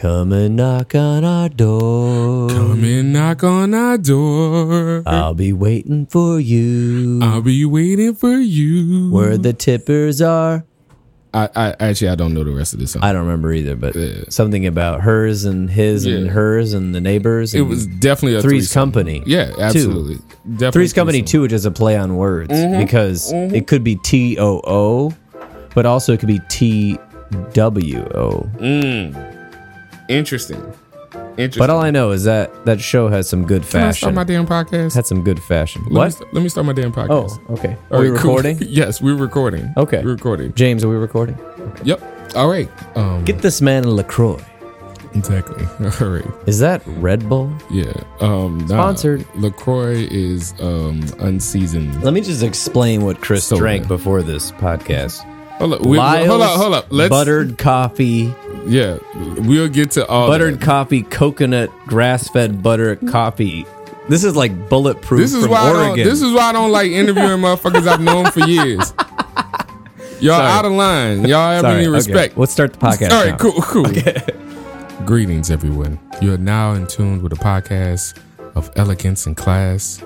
Come and knock on our door. Come and knock on our door. I'll be waiting for you. I'll be waiting for you. Where the tippers are. I, I actually I don't know the rest of this song. I don't remember either, but Yeah. something about hers and his and hers and the neighbors. it was definitely a Three's threesome. Company. Yeah, absolutely. Definitely Three's Company too, which is a play on words Mm-hmm. because it could be T O O, but also it could be T W O. Interesting. Interesting. But all I know is that that show has some good Can I start fashion. my damn podcast? Had some good fashion. Let Me, What? st- let me start my damn podcast. Oh, podcast. okay. All Are we right, cool. recording? yes, we're recording. Okay. We're recording. James, are we recording? Yep. All right. Um, Get this man a LaCroix. exactly. All right. Is that Red Bull? Yeah. Um, nah, Sponsored. LaCroix is um, unseasoned. Let me just explain what Chris Soda. drank before this podcast. Hold up. We, Lyle's hold up. Hold up. Let's. buttered coffee, Yeah. We'll get to all buttered that. coffee, coconut, grass-fed butter coffee. This is like bulletproof This is from why I Oregon. don't, this is why I don't like interviewing motherfuckers I've known for years. Y'all Sorry. out of line. Y'all have Sorry, any okay. respect. Let's start the podcast. All right, now. cool, cool. Greetings, everyone. You are now in tune with a podcast of elegance and class.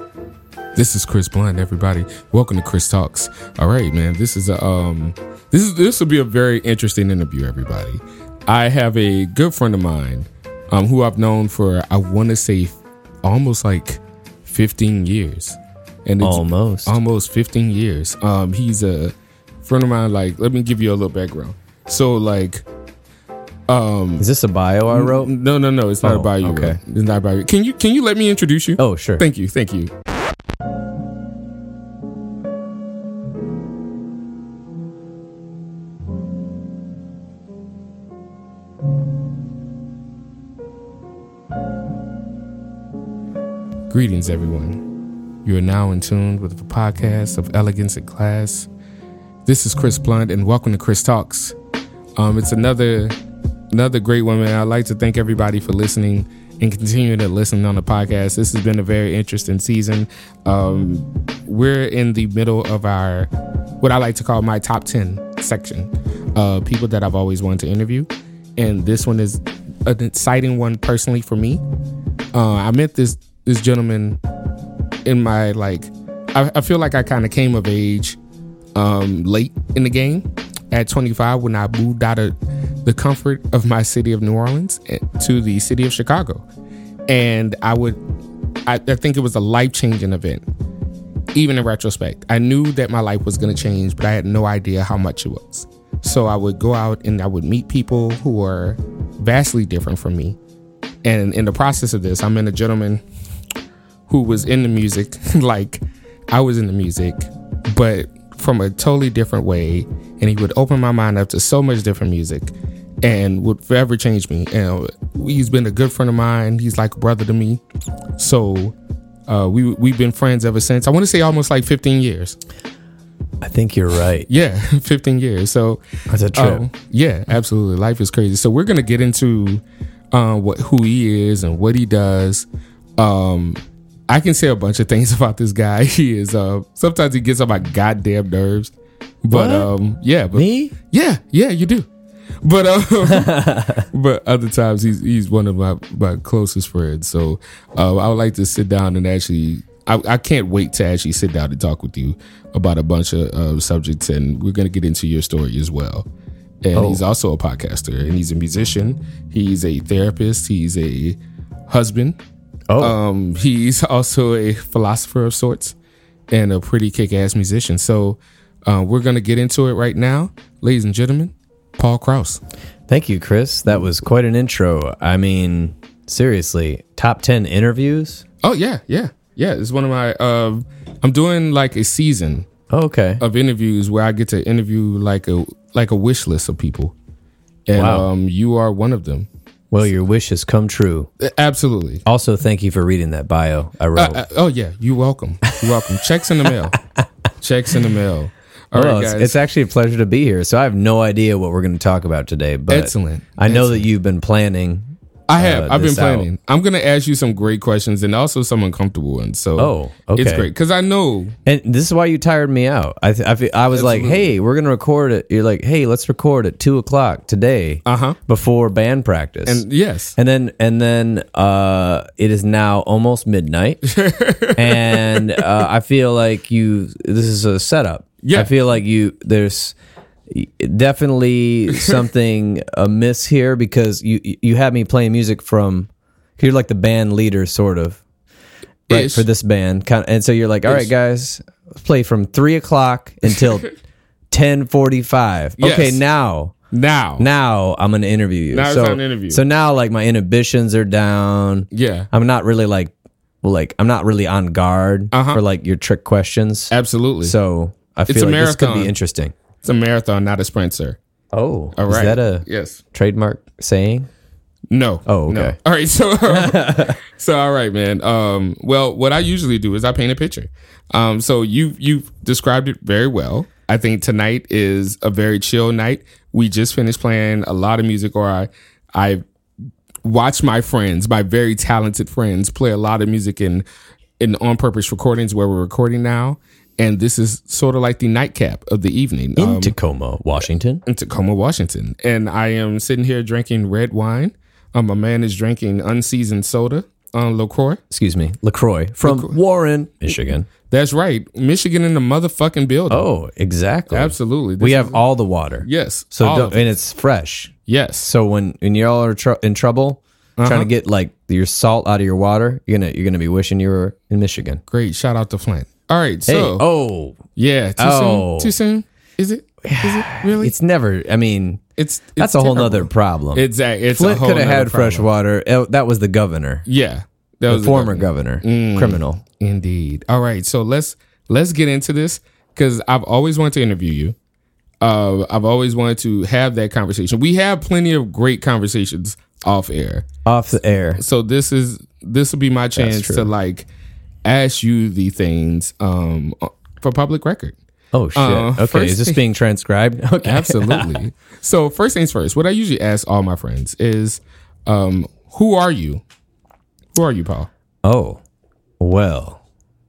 This is Chris Blunt, everybody. Welcome to Chris Talks. All right, man. This is a um, this is this will be a very interesting interview, everybody. I have a good friend of mine, um, who I've known for I want to say almost like fifteen years, and it's Almost. almost 15 years. Um, he's a friend of mine. Like, let me give you a little background. So, like, um, Is this a bio I wrote? no, no, no, it's not Oh, about you. okay. It's not about you. Can you can you let me introduce you? Oh, sure. Thank you, thank you. Greetings, everyone. You are now in tune with the podcast of elegance and class. This is Chris Blunt, and welcome to Chris Talks. Um, it's another another great woman. I'd like to thank everybody for listening and continuing to listen on the podcast. This has been a very interesting season. Um, we're in the middle of our what I like to call my top ten section. Uh, people that I've always wanted to interview, and this one is an exciting one personally for me. Uh, I met this this gentleman in my like. I, I feel like I kind of came of age um, late in the game at 25 when I moved out of the comfort of my city of New Orleans eh, to the city of Chicago, and I would. I, I think it was a life changing event. Even in retrospect, I knew that my life was going to change, but I had no idea how much it was. So I would go out and I would meet people who were vastly different from me. And in the process of this, I met a gentleman who was in the music, like I was in the music, but from a totally different way. And he would open my mind up to so much different music and would forever change me. And he's been a good friend of mine. He's like a brother to me. So uh, we, we've been friends ever since. I want to say almost like 15 years. I think you're right. Yeah, 15 years. So That's a trip. Oh, yeah, absolutely. Life is crazy. So we're gonna get into uh, what who he is and what he does. Um, I can say a bunch of things about this guy. He is uh, sometimes he gets on my goddamn nerves, but What? um, yeah, but Me? yeah, yeah, you do. But um, but other times he's he's one of my my closest friends. So uh, I would like to sit down and actually. I, I can't wait to actually sit down and talk with you about a bunch of uh, subjects, and we're gonna get into your story as well. And Oh. he's also a podcaster, and he's a musician. He's a therapist. He's a husband. Oh, Um, he's also a philosopher of sorts and a pretty kick-ass musician. So uh, we're gonna get into it right now, ladies and gentlemen. Paul Kraus. thank you, Chris. That was quite an intro. I mean, seriously, top 10 interviews? Oh yeah, yeah, yeah. It's one of my. Uh, I'm doing like a season Oh, okay. of interviews where I get to interview like a like a wish list of people, and Wow. um, you are one of them. Well, your wish has come true. Absolutely. Also, thank you for reading that bio I wrote. Uh, oh yeah, you're welcome. You're welcome. Checks in the mail. Checks in the mail. All right, well, it's, guys. it's actually a pleasure to be here. So I have no idea what we're going to talk about today, but Excellent. I know Excellent. that you've been planning I have. uh, I've been this out. planning. I'm gonna ask you some great questions and also some uncomfortable ones. So Oh, it's great because I know. And this is why you tired me out. I th- I, was like, hey, we're gonna record it. You're like, hey, let's record at two o'clock today Uh huh. before band practice. And yes, And then and then uh, it is now almost midnight, and uh, I feel like you. This is a setup. Yeah. I feel like you. There's definitely something amiss here because you you had me playing music from. You're like the band leader, sort of, right? Ish. For this band, kind of, and so you're like, all right, Ish. guys, play from three o'clock until ten forty-five. Okay, Yes. now now, now I'm gonna interview you. Now it's so, time to interview. So now like my inhibitions are down. yeah, I'm not really like well, like I'm not really on guard Uh-huh. for like your trick questions. absolutely. So I feel a like this could be marathon. interesting. It's a marathon, not a sprint, sir. Oh, All is right. that a yes? trademark saying? No. Oh, no. okay. All right. So, so all right, man. Um, well, what I usually do is I paint a picture. Um, so you you've described it very well. I think tonight is a very chill night. We just finished playing a lot of music, or I I watched my friends, my very talented friends, play a lot of music in in on purpose recordings where we're recording now. And this is sort of like the nightcap of the evening. In Um, Tacoma, Washington. in Tacoma, Washington. And I am sitting here drinking red wine. Um, my man is drinking unseasoned soda on LaCroix. Excuse me, Lacroix from Warren, Michigan. That's right. Michigan in the motherfucking building. Oh, exactly. Absolutely. We have all the water. yes. So all don't, of and it's fresh. yes. So when when y'all are tr- in trouble Uh-huh. trying to get like your salt out of your water, you're gonna you're gonna be wishing you were in Michigan. Great. Shout out to Flint. All right. Hey, So oh, yeah. Too Oh. soon. Too soon. Is it? Is it really? it's never. I mean, It's, it's that's a whole nother problem. Exactly. it's Flint could have had fresh water. That was the governor, Yeah. That the was former governor. governor, criminal. Indeed. All right, so let's let's get into this because I've always wanted to interview you. Uh, I've always wanted to have that conversation. We have plenty of great conversations off air, Off the air. so this is this will be my chance to like ask you the things um, for public record. Oh shit. Uh, okay, is this thing- being transcribed? Okay. Absolutely. so first things first, what I usually ask all my friends is, um, "Who are you? Who are you, Paul?" Oh, well,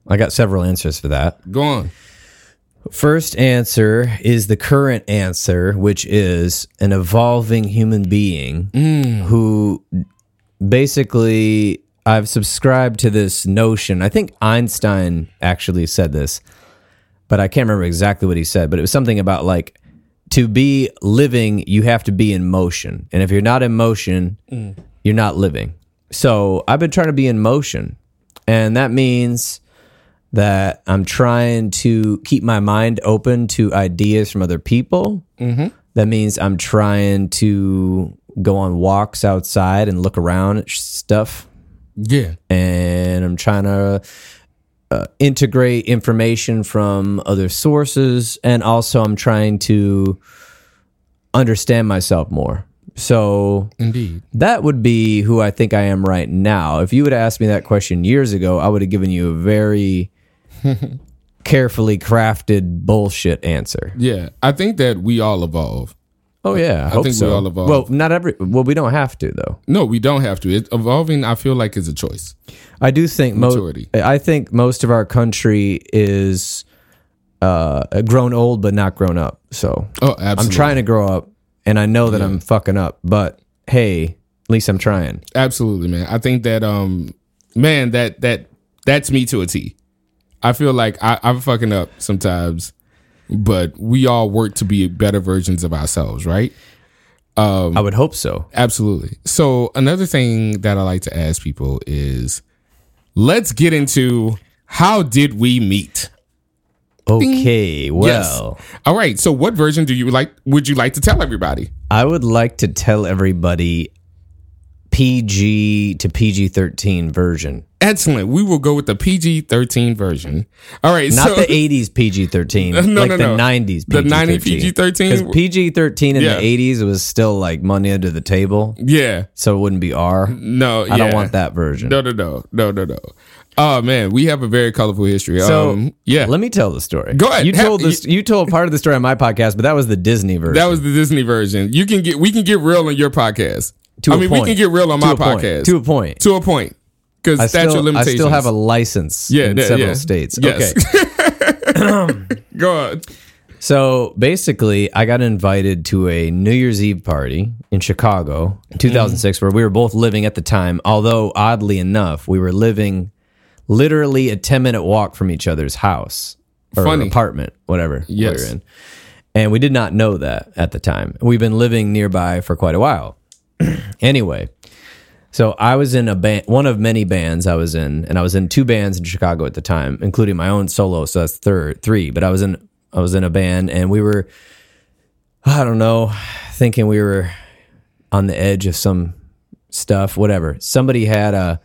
I got several answers for that. Go on. First answer is the current answer, which is an evolving human being who basically I've subscribed to this notion. I think Einstein actually said this, but I can't remember exactly what he said, but it was something about like to be living, you have to be in motion. And if you're not in motion, you're not living. So I've been trying to be in motion. And that means that I'm trying to keep my mind open to ideas from other people. Mm-hmm. That means I'm trying to go on walks outside and look around at stuff. Yeah. And I'm trying to uh, integrate information from other sources. And also, I'm trying to understand myself more. So Indeed. that would be who I think I am right now. If you would have asked me that question years ago, I would have given you a very carefully crafted bullshit answer. Yeah, I think that we all evolve. Oh yeah, I, hope think we so. all evolve. Well, not every. Well, we don't have to though. No, we don't have to. It, evolving, I feel like, is a choice. I do think most. I think most of our country is uh, grown old, but not grown up. So Oh, absolutely. I'm trying to grow up, and I know that I'm fucking up. But hey, at least I'm trying. Absolutely, man. I think that, um, man, that that that's me to a T. I feel like I, I'm fucking up sometimes, but we all work to be better versions of ourselves, right? Um, I would hope so. Absolutely. So another thing that I like to ask people is, let's get into how did we meet? Okay, well. All right. So what version do you like? Would you like to tell everybody? I would like to tell everybody PG to PG 13 version. Excellent. We will go with the PG 13 version. All right. Not so, the 80s PG 13. No, like no, the no. 90s The PG 90s PG-13? Because PG 13 in Yeah. the 80s was still like money under the table. Yeah. So it wouldn't be R. No. I don't want that version. No, no, no. No, no, no. Oh, man. We have a very colorful history. So um, yeah. let me tell the story. Go ahead. You told this. You told part of the story on my podcast, but that was the Disney version. that was the Disney version. You can get, we can get real on your podcast. To I a mean, we can get real on To my a point. podcast. To a point. to a point. Because I statute still, I still have a license yeah, in yeah, several yeah. states. Yes. Okay. Go on. So basically, I got invited to a New Year's Eve party in Chicago in 2006, mm-hmm. where we were both living at the time. Although, oddly enough, we were living literally a 10 minute walk from each other's house or Funny. apartment, whatever Yes. we were in. And we did not know that at the time. We've been living nearby for quite a while. anyway, so I was in a band, one of many bands I was in, and I was in two bands in Chicago at the time, including my own solo. So that's third, three. But I was in, I was in a band, and we were, I don't know, thinking we were on the edge of some stuff, whatever. Somebody had a,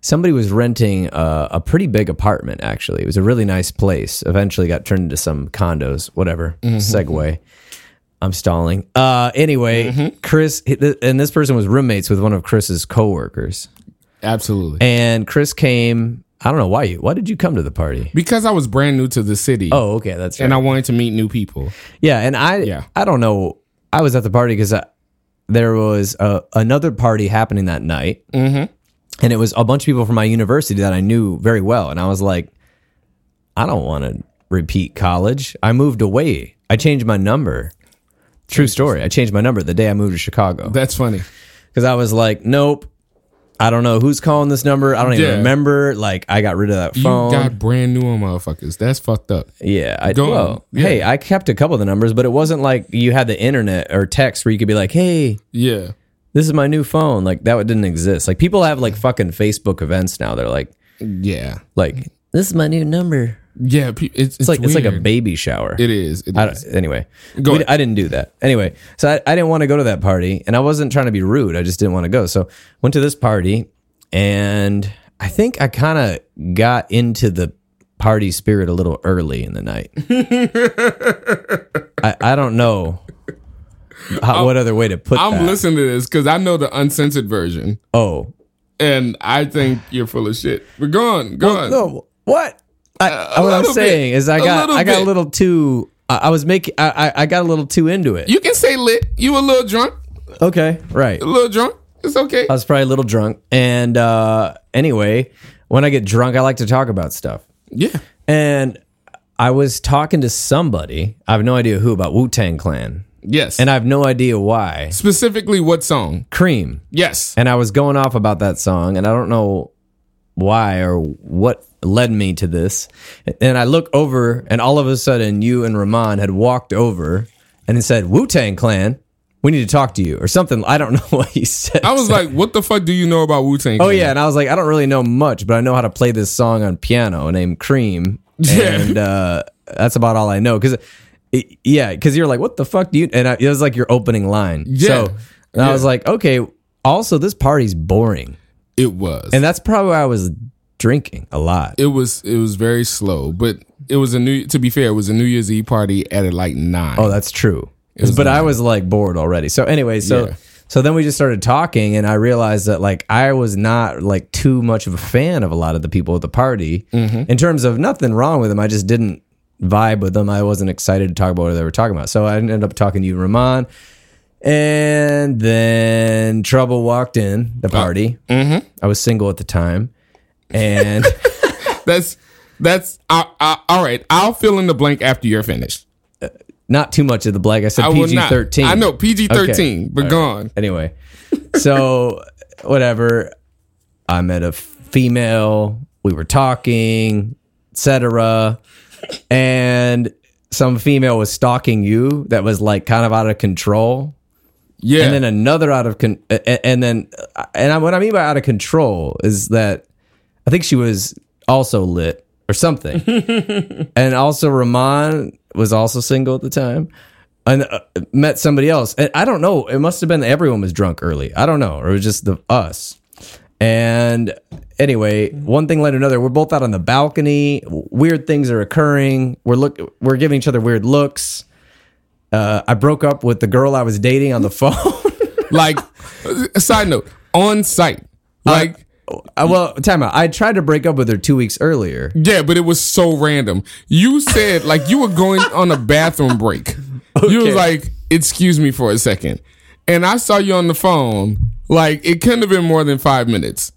somebody was renting a, a pretty big apartment. Actually, it was a really nice place. Eventually, got turned into some condos, whatever. Mm-hmm. Segue. I'm stalling. Uh, anyway, Chris, and this person was roommates with one of Chris's coworkers. Absolutely. And Chris came. I don't know why you. Why did you come to the party? because I was brand new to the city. Oh, okay, that's right. And I wanted to meet new people. yeah, and I. Yeah. I don't know. I was at the party because there was a, another party happening that night, mm-hmm. and it was a bunch of people from my university that I knew very well, and I was like, I don't want to repeat college. I moved away. I changed my number. True story. I changed my number the day I moved to Chicago. That's funny. because I was like, nope. I don't know who's calling this number. I don't even Yeah. remember. Like, I got rid of that You phone. got brand new on motherfuckers. That's fucked up. yeah, I Go well, Yeah. hey, I kept a couple of the numbers, but it wasn't like you had the internet or text where you could be like, hey, Yeah. this is my new phone. Like that didn't exist. Like people have like fucking Facebook events now. They're like, Yeah. like this is my new number. Yeah. It's, it's, It's like it's like a baby shower. It is. It I don't- anyway, Go we- I didn't do that. Anyway, so I, I didn't want to go to that party, and I wasn't trying to be rude. I just didn't want to go. So went to this party, and I think I kind of got into the party spirit a little early in the night. I, I don't know how, what other way to put I'm that. listening to this because I know the uncensored version, oh and I think you're full of shit. But go on. Go on. no, what? I, a what I'm saying bit. is, I got I got a little too. I, I was making. I, I I got a little too into it. You can say lit. You a little drunk. okay, right. A little drunk. It's okay. I was probably a little drunk. And uh, anyway, when I get drunk, I like to talk about stuff. yeah. And I was talking to somebody, I have no idea who, about Wu Tang Clan. Yes. And I have no idea why. Specifically, what song? Cream. Yes. And I was going off about that song, and I don't know why or what led me to this. And I look over, and all of a sudden, you and Rahman had walked over and said, Wu Tang Clan, we need to talk to you, or something. I don't know what he said. I was like, what the fuck do you know about Wu Tang? Oh yeah, and I was like, I don't really know much, but I know how to play this song on piano named Cream, Yeah. and uh, that's about all I know. Because, yeah, because you're like, what the fuck do you? And I, it was like your opening line. Yeah. So and I was like, okay. Also, this party's boring, It was. and that's probably why I was drinking a lot. it was it was very slow, but it was a new. To be fair, it was a New Year's Eve party at like nine. Oh, that's true. But I was like bored already. So anyway, so Yeah. so then we just started talking, and I realized that like I was not like too much of a fan of a lot of the people at the party. Mm-hmm. In terms of nothing wrong with them, I just didn't vibe with them. I wasn't excited to talk about what they were talking about. So I ended up talking to you, Ramon. And then Trouble walked in the party. mm-hmm. I was single at the time. And that's that's I, I, all right. I'll fill in the blank after you're finished. not too much of the black. I said PG 13. I know PG thirteen, Okay. but All go right. Anyway, so whatever. I met a female. We were talking, etc. And some female was stalking you that was like kind of out of control. Yeah, And then another out of con- and then and I, what I mean by out of control is that I think she was also lit or something. and also Rahman was also single at the time. And uh, met somebody else. And I don't know. It must have been that everyone was drunk early. I don't know. Or it was just the us. And anyway, one thing led to another. We're both out on the balcony. Weird things are occurring. We're look. We're giving each other weird looks. Uh, I broke up with the girl I was dating on the phone. like a side note on site. Like Uh, well, time out. I tried to break up with her two weeks earlier. yeah, but it was so random. You said like you were going on a bathroom break. You Okay. was like, "Excuse me for a second. and I saw you on the phone. Like it couldn't have been more than five minutes.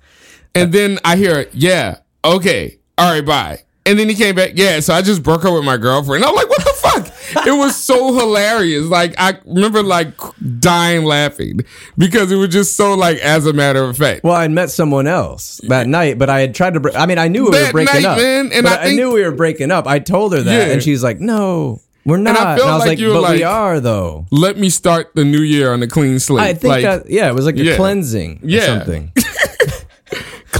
And then I hear, yeah, okay, all right, bye. And then he came back, yeah. So I just broke up with my girlfriend. I'm like, what the fuck? it was so hilarious. Like I remember like dying laughing because it was just so like as a matter of fact. Well, I met someone else that night, but I had tried to. Bre- I mean, I knew we were That breaking night, up, man, and I I, knew we were breaking up. I told her that, Yeah. and she's like, "No, we're not." I And I, was like like, were "But we are, though." Let me start the new year on a clean slate. I think like, that yeah, it was like a Yeah. cleansing, or Yeah. something.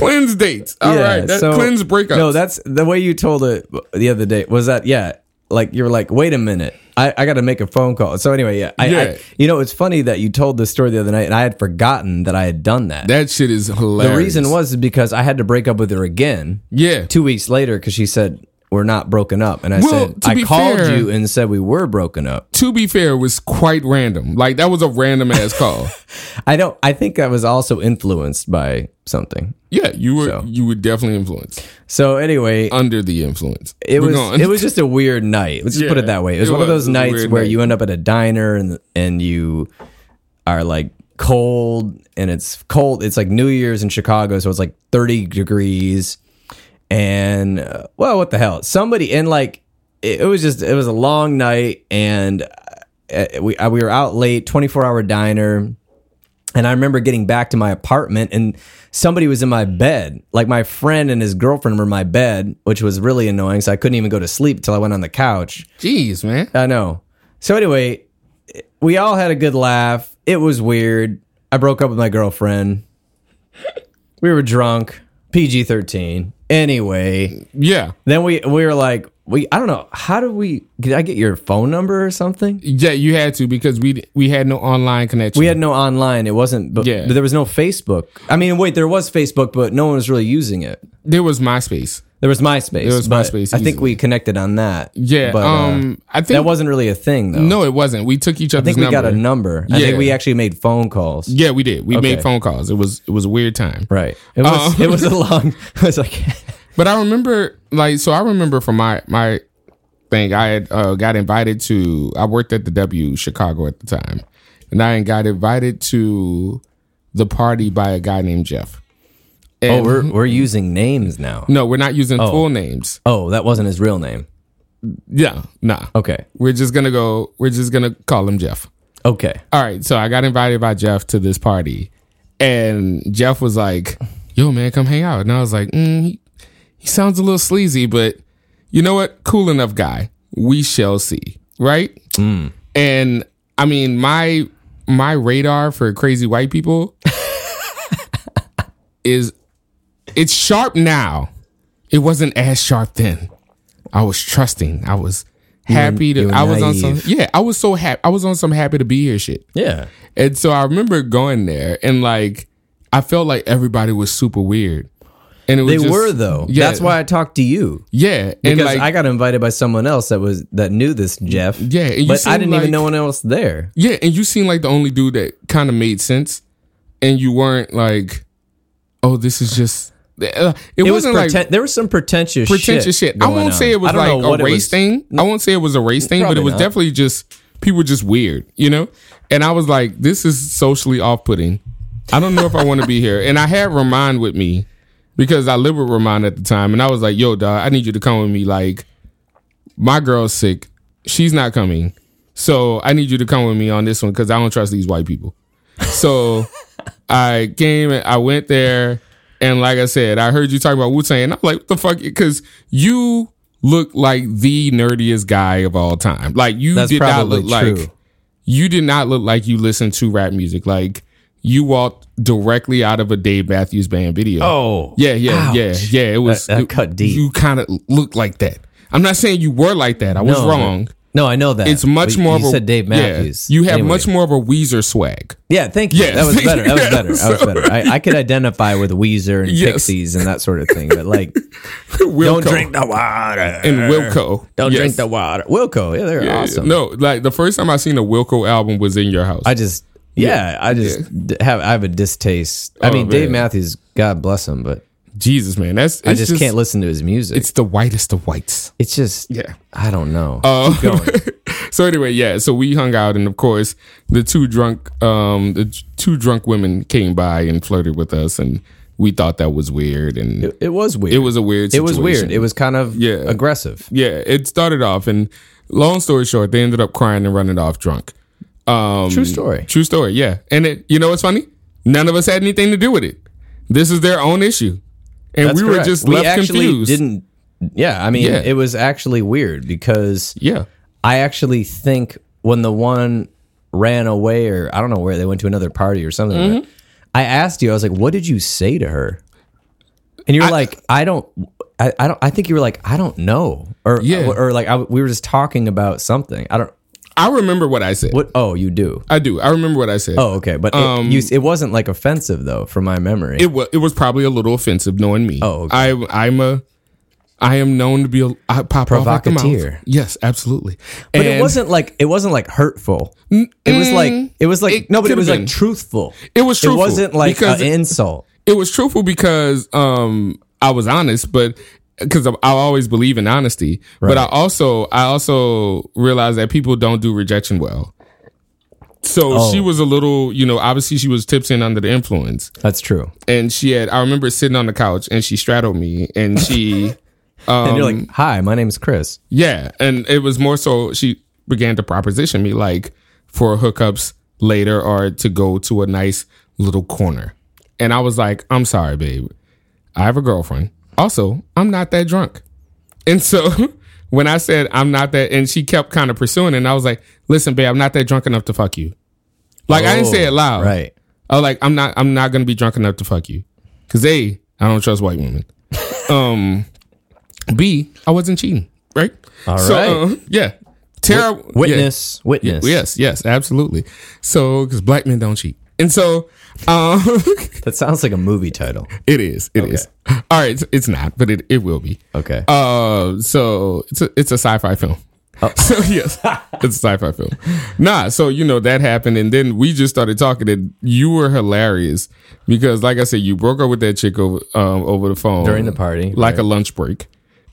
cleanse dates. All right, yeah, that so- cleanse breakups. No, that's the way you told it the other day. Was that yeah? Like you were like, wait a minute, I, I got to make a phone call. So anyway, yeah, I, Yeah. I, you know, it's funny that you told this story the other night, and I had forgotten that I had done that. that shit is hilarious. the reason was because I had to break up with her again yeah, two weeks later because she said we're not broken up, and I Well, said I called fair- you and said we were broken up. to be fair, it was quite random. Like that was a random ass call. I don't. I think I was also influenced by something. Yeah, you were So. you were definitely influenced So anyway, under the influence. it We're was going. it was just a weird night. Let's just put it that way. It was it one of those was nights where night. you end up at a diner and and you are like cold and it's cold. It's like New Year's in Chicago, so it's like 30 degrees. And uh, well, what the hell? Somebody and like it, it was just it was a long night and uh, we uh, we were out late, 24 hour diner. And I remember getting back to my apartment and somebody was in my bed. Like my friend and his girlfriend were in my bed, which was really annoying. So I couldn't even go to sleep until I went on the couch. Jeez, man. I know. So anyway, we all had a good laugh. It was weird. I broke up with my girlfriend. We were drunk. PG 13. Anyway, Yeah, then we we were like, we I don't know, how do we did I get your phone number or something? yeah. You had to because we we had no online connection. We had no online. It wasn't. But, Yeah. but there was no Facebook. I mean, wait, there was Facebook, but no one was really using it. there was MySpace. There was MySpace. There was but MySpace, I think we connected on that. Yeah, but, uh, um, I think that wasn't really a thing, though. no, it wasn't. We took each other's. I other's think we number. got a number. I Yeah. think we actually made phone calls. Yeah, we did. We Okay. made phone calls. It was it was a weird time. Right. It was. Um, it was a long. It was like. But I remember, like, so I remember from my my thing, I had uh, got invited to. I worked at the W Chicago at the time, and I got invited to the party by a guy named Jeff. Oh, we're we're using names now. no, we're not using full names. Oh, that wasn't his real name. Yeah, nah. Okay. We're just gonna go. We're just gonna call him Jeff. Okay. All right, so I got invited by Jeff to this party, and Jeff was like, "Yo, man, come hang out." And I was like, mm, he, "He sounds a little sleazy, but you know what? Cool enough guy. We shall see." Right? And I mean, my my radar for crazy white people is it's sharp now. It wasn't as sharp then. I was trusting. I was happy to. you were I was on some. Yeah, I was so happy. I was on some happy to be here shit. Yeah. And so I remember going there and like I felt like everybody was super weird. And it was They just- were though. Yeah, That's why I talked to you. Yeah, Because like I got invited by someone else that was that knew this Jeff. Yeah, and you but I didn't like- even know anyone else there. yeah, and you seemed like the only dude that kind of made sense, and you weren't like, oh, this is just. Uh, it, It was wasn't like there was some pretentious pretentious shit. I won't on. say it was like a race was. thing. I won't say it was a race thing, but it was not. definitely just people were just weird, you know. And I was like, this is socially off-putting. I don't know if I want to be here. And I had Ramon with me because I lived with Ramon at the time, and I was like, yo, dog, I need you to come with me. Like, my girl's sick. She's not coming. So I need you to come with me on this one because I don't trust these white people. So I came and I went there. And like I said, I heard you talking about Wu Tang. And I'm like, what the fuck? Because you look like the nerdiest guy of all time. Like you That's did not probably look like you did not look like you listened to rap music. Like you walked directly out of a Dave Matthews Band video. Oh. Yeah, yeah, Ouch. yeah, yeah. It was That- that it- cut deep. You kind of looked like that. I'm not saying you were like that. I was No, wrong. No, I know that. It's much But more. You of a, said Dave yeah, Matthews. you have Anyway. much more of a Weezer swag. Yeah, thank you. Yeah. That was better. That was better. That was better. I, I could identify with Weezer and Yes. Pixies and that sort of thing, but like, Wilco don't drink the water. and Wilco. Don't Yes. drink the water. Wilco, yeah, they're Yeah, awesome. No, like the first time I seen a Wilco album was in your house. I just, yeah, I just have I have a distaste. I Oh, mean, Dave. Matthews, God bless him, but Jesus, man, that's I just, can't listen to his music. It's the whitest of whites. It's just Yeah. I don't know. Uh, so anyway, yeah. So we hung out, and of course, the two drunk, um, the two drunk women came by and flirted with us, and we thought that was weird, and It, it was weird. it was a weird. It was weird. It was kind of Yeah. aggressive. yeah. It started off, and long story short, they ended up crying and running off drunk. Um, True story. True story. Yeah, and it, you know what's funny? None of us had anything to do with it. This is their own issue, and That's we were just we left actually confused. Didn't yeah, I mean Yeah. it was actually weird because yeah. I actually think when the one ran away or I don't know where they went to another party or something. Mm-hmm. I asked you, I was like, what did you say to her? And you were like, I don't I, I don't I think you were like, I don't know. Or Yeah. or, like I, we were just talking about something. I don't I remember what I said. what oh, you do. I do. I remember what I said. Oh, okay. But it, you, it wasn't like offensive though, from my memory. Um, It was it was probably a little offensive knowing me. Oh, okay. I I'm a I am known to be a I pop off at the mouth. Provocateur. Yes, absolutely. but it wasn't like it wasn't like hurtful. It was like it was like it no, but it was could've like truthful. It was truthful It wasn't like because an insult. it was truthful because um I was honest, but because I always believe in honesty. But I also I also realized that people don't do rejection well. So Oh. she was a little, you know, obviously she was tipsy and under the influence. That's true. And she had I remember sitting on the couch and she straddled me and she and you're Um, like, "Hi, my name is Chris." Yeah, and it was more so she began to proposition me like for hookups later or to go to a nice little corner. And I was like, I'm sorry, babe. I have a girlfriend. Also, I'm not that drunk. And so when I said I'm not that, and she kept kind of pursuing it, and I was like, listen, babe, I'm not that drunk enough to fuck you. Like I didn't say it loud. Right. I was like, I'm not, I'm not gonna be drunk enough to fuck you. Cause A, I don't trust white women. um, B, I wasn't cheating. Right. All so, right. uh, yeah. Tara, yeah. Witness, witness. Yes, yes, absolutely. So, because black men don't cheat, and so um, That sounds like a movie title. it is, it is. All right, it's, it's not, but it, it will be. Okay. Uh, so it's a it's a sci-fi film. Oh. So yes, it's a sci-fi film. Nah, so you know that happened, and then we just started talking, and you were hilarious because, like I said, you broke up with that chick over um, over the phone During the party, like a lunch break,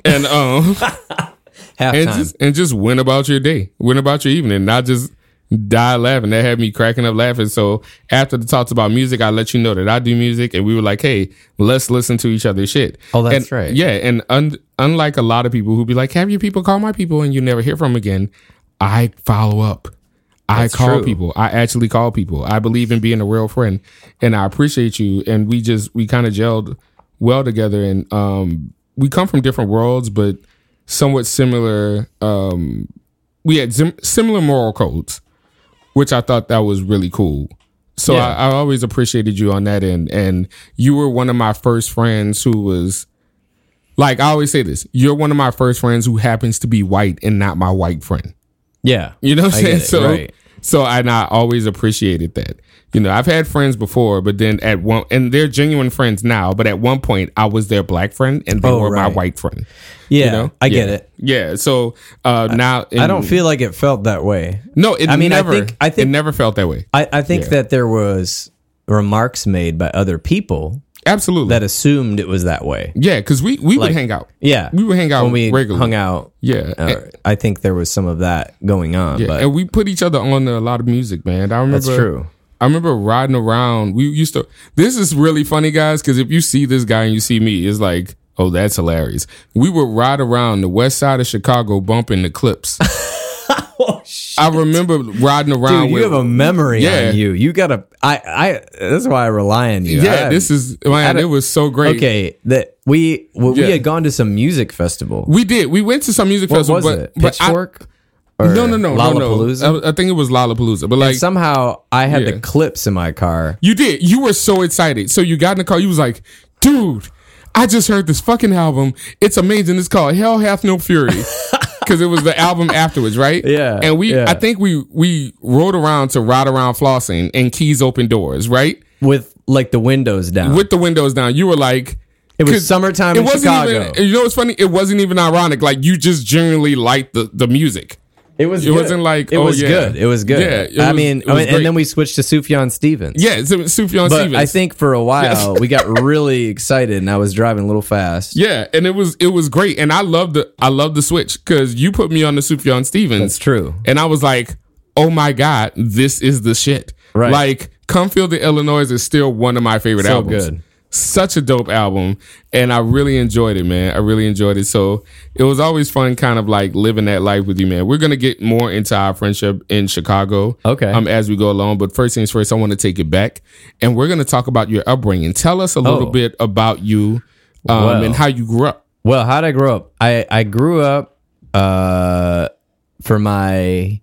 and um and just and just went about your day, went about your evening, not just die laughing. That had me cracking up laughing. So after the talks about music, I let you know that I do music, and we were like, "Hey, let's listen to each other's shit." Oh, that's And- right. Yeah, and un- unlike a lot of people who be like, "Have your people call my people," and you never hear from again, I follow up. I That's call true. people. I actually call people. I believe in being a real friend, and I appreciate you. And we just we kind of gelled well together, and um, we come from different worlds, but somewhat similar. Um, we had sim- similar moral codes, which I thought that was really cool. So Yeah. I, I always appreciated you on that end, and you were one of my first friends who was like I always say this. You're one of my first friends who happens to be white and not my white friend. yeah. You know what I'm saying? it, So, right. so and I always appreciated that. You know, I've had friends before, but then at one, and they're genuine friends now. But at one point, I was their black friend, and they Oh, were my white friend. Yeah. You know, I get it. Yeah. So uh, now, I don't feel like it felt that way. No, it I mean, I think- I think- it never felt that way. I, I think Yeah. that there was remarks made by other people Absolutely. that assumed it was that way. yeah, because we we Like- would hang out. Yeah. We would hang out when we regularly. hung out. Yeah. uh, And- I think there was some of that going on. yeah, but and we put each other on a lot of music, man. I remember that's true. I remember riding around. We used to. This is really funny, guys, because if you see this guy and you see me, it's like, oh, that's hilarious. We would ride around the west side of Chicago bumping the Clipse. oh, I remember riding around Dude, you with. have a memory Yeah. on you. You gotta. I. I. That's why I rely on you. yeah, I- this is man. don't- It was so great. okay. That we well, Yeah. we had gone to some music festival. we did. We went to some music What festival, was but it? Pitchfork. No, no, no, no, Lollapalooza? no. I, I think it was Lollapalooza, but like Somehow I had Yeah. the Clipse in my car. You did. You were so excited. So you got in the car. You was like, dude, I just heard this fucking album. It's amazing. It's called Hell Hath No Fury. Because it was the album afterwards, right? Yeah, And we, yeah. I think we we rode around to ride around flossing and keys open doors, right? with like the windows down. With the windows down. You were like, it was 'cause summertime it in wasn't Chicago. even. You know what's funny? It wasn't even ironic. Like you just genuinely liked the the music. It was. It good. wasn't like, it oh, was yeah. good. It was good. Yeah, it I was- mean, I mean, great. and then we switched to Sufjan Stevens. Yeah, Sufjan but Stevens. I think for a while we got really excited, and I was driving a little fast. Yeah, and it was it was great, and I love the I love the switch because you put me on the Sufjan Stevens. That's true. And I was like, oh my God, this is the shit. Right. Like, Come Feel the Illinois is still one of my favorite So albums. good. Such a dope album. And I really enjoyed it, man. I really enjoyed it. So it was always fun kind of like living that life with you, man. We're gonna get more into our friendship in Chicago. Okay. Um, as we go along. But first things first, I want to take it back. And we're gonna talk about your upbringing. Tell us a little Oh. bit about you um Well. and how you grew up. Well, how did I grow up? I I grew up uh for my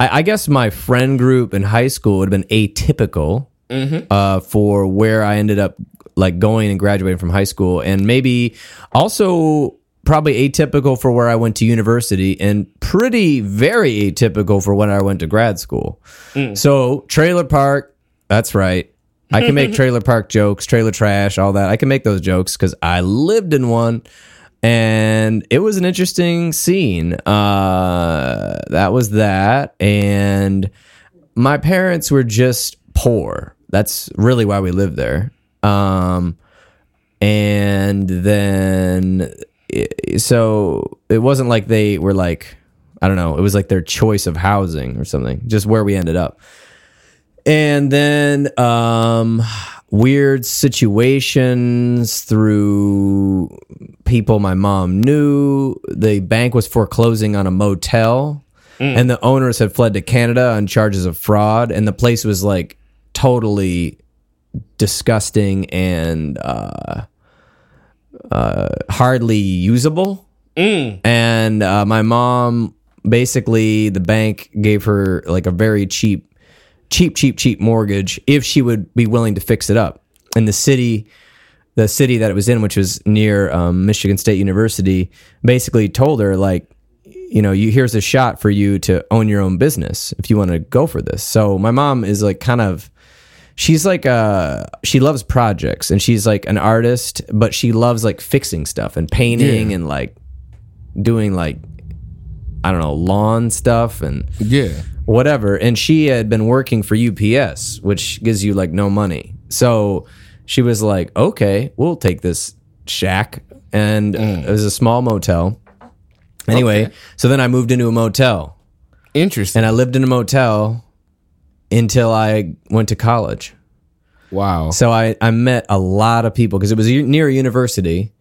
I, I guess my friend group in high school would have been atypical uh for where I ended up like going and graduating from high school and maybe also probably atypical for where I went to university and pretty very atypical for when I went to grad school. So trailer park, that's right. I can make trailer park jokes, trailer trash, all that. I can make those jokes because I lived in one, and it was an interesting scene. Uh, that was that, and my parents were just poor. That's really why we lived there. Um, and then so it wasn't like they were like I don't know. It was like their choice of housing or something. Just where we ended up. And then um, weird situations through people my mom knew. The bank was foreclosing on a motel, and the owners had fled to Canada on charges of fraud. And the place was like totally disgusting and uh, uh, hardly usable. And uh, my mom basically, the bank gave her like a very cheap cheap, cheap, cheap mortgage if she would be willing to fix it up. And the city, the city that it was in, which was near um, Michigan State University, basically told her like, you know, you here's a shot for you to own your own business if you want to go for this. So my mom is like kind of. She's like uh she loves projects and she's like an artist, but she loves like fixing stuff and painting Yeah. and like doing like I don't know, lawn stuff and Yeah. whatever. And she had been working for UPS, which gives you like no money. So she was like, okay, we'll take this shack. And it was a small motel. Anyway, so then I moved into a motel Interesting. and I lived in a motel until I went to college. wow. So I, I met a lot of people because it was near a university,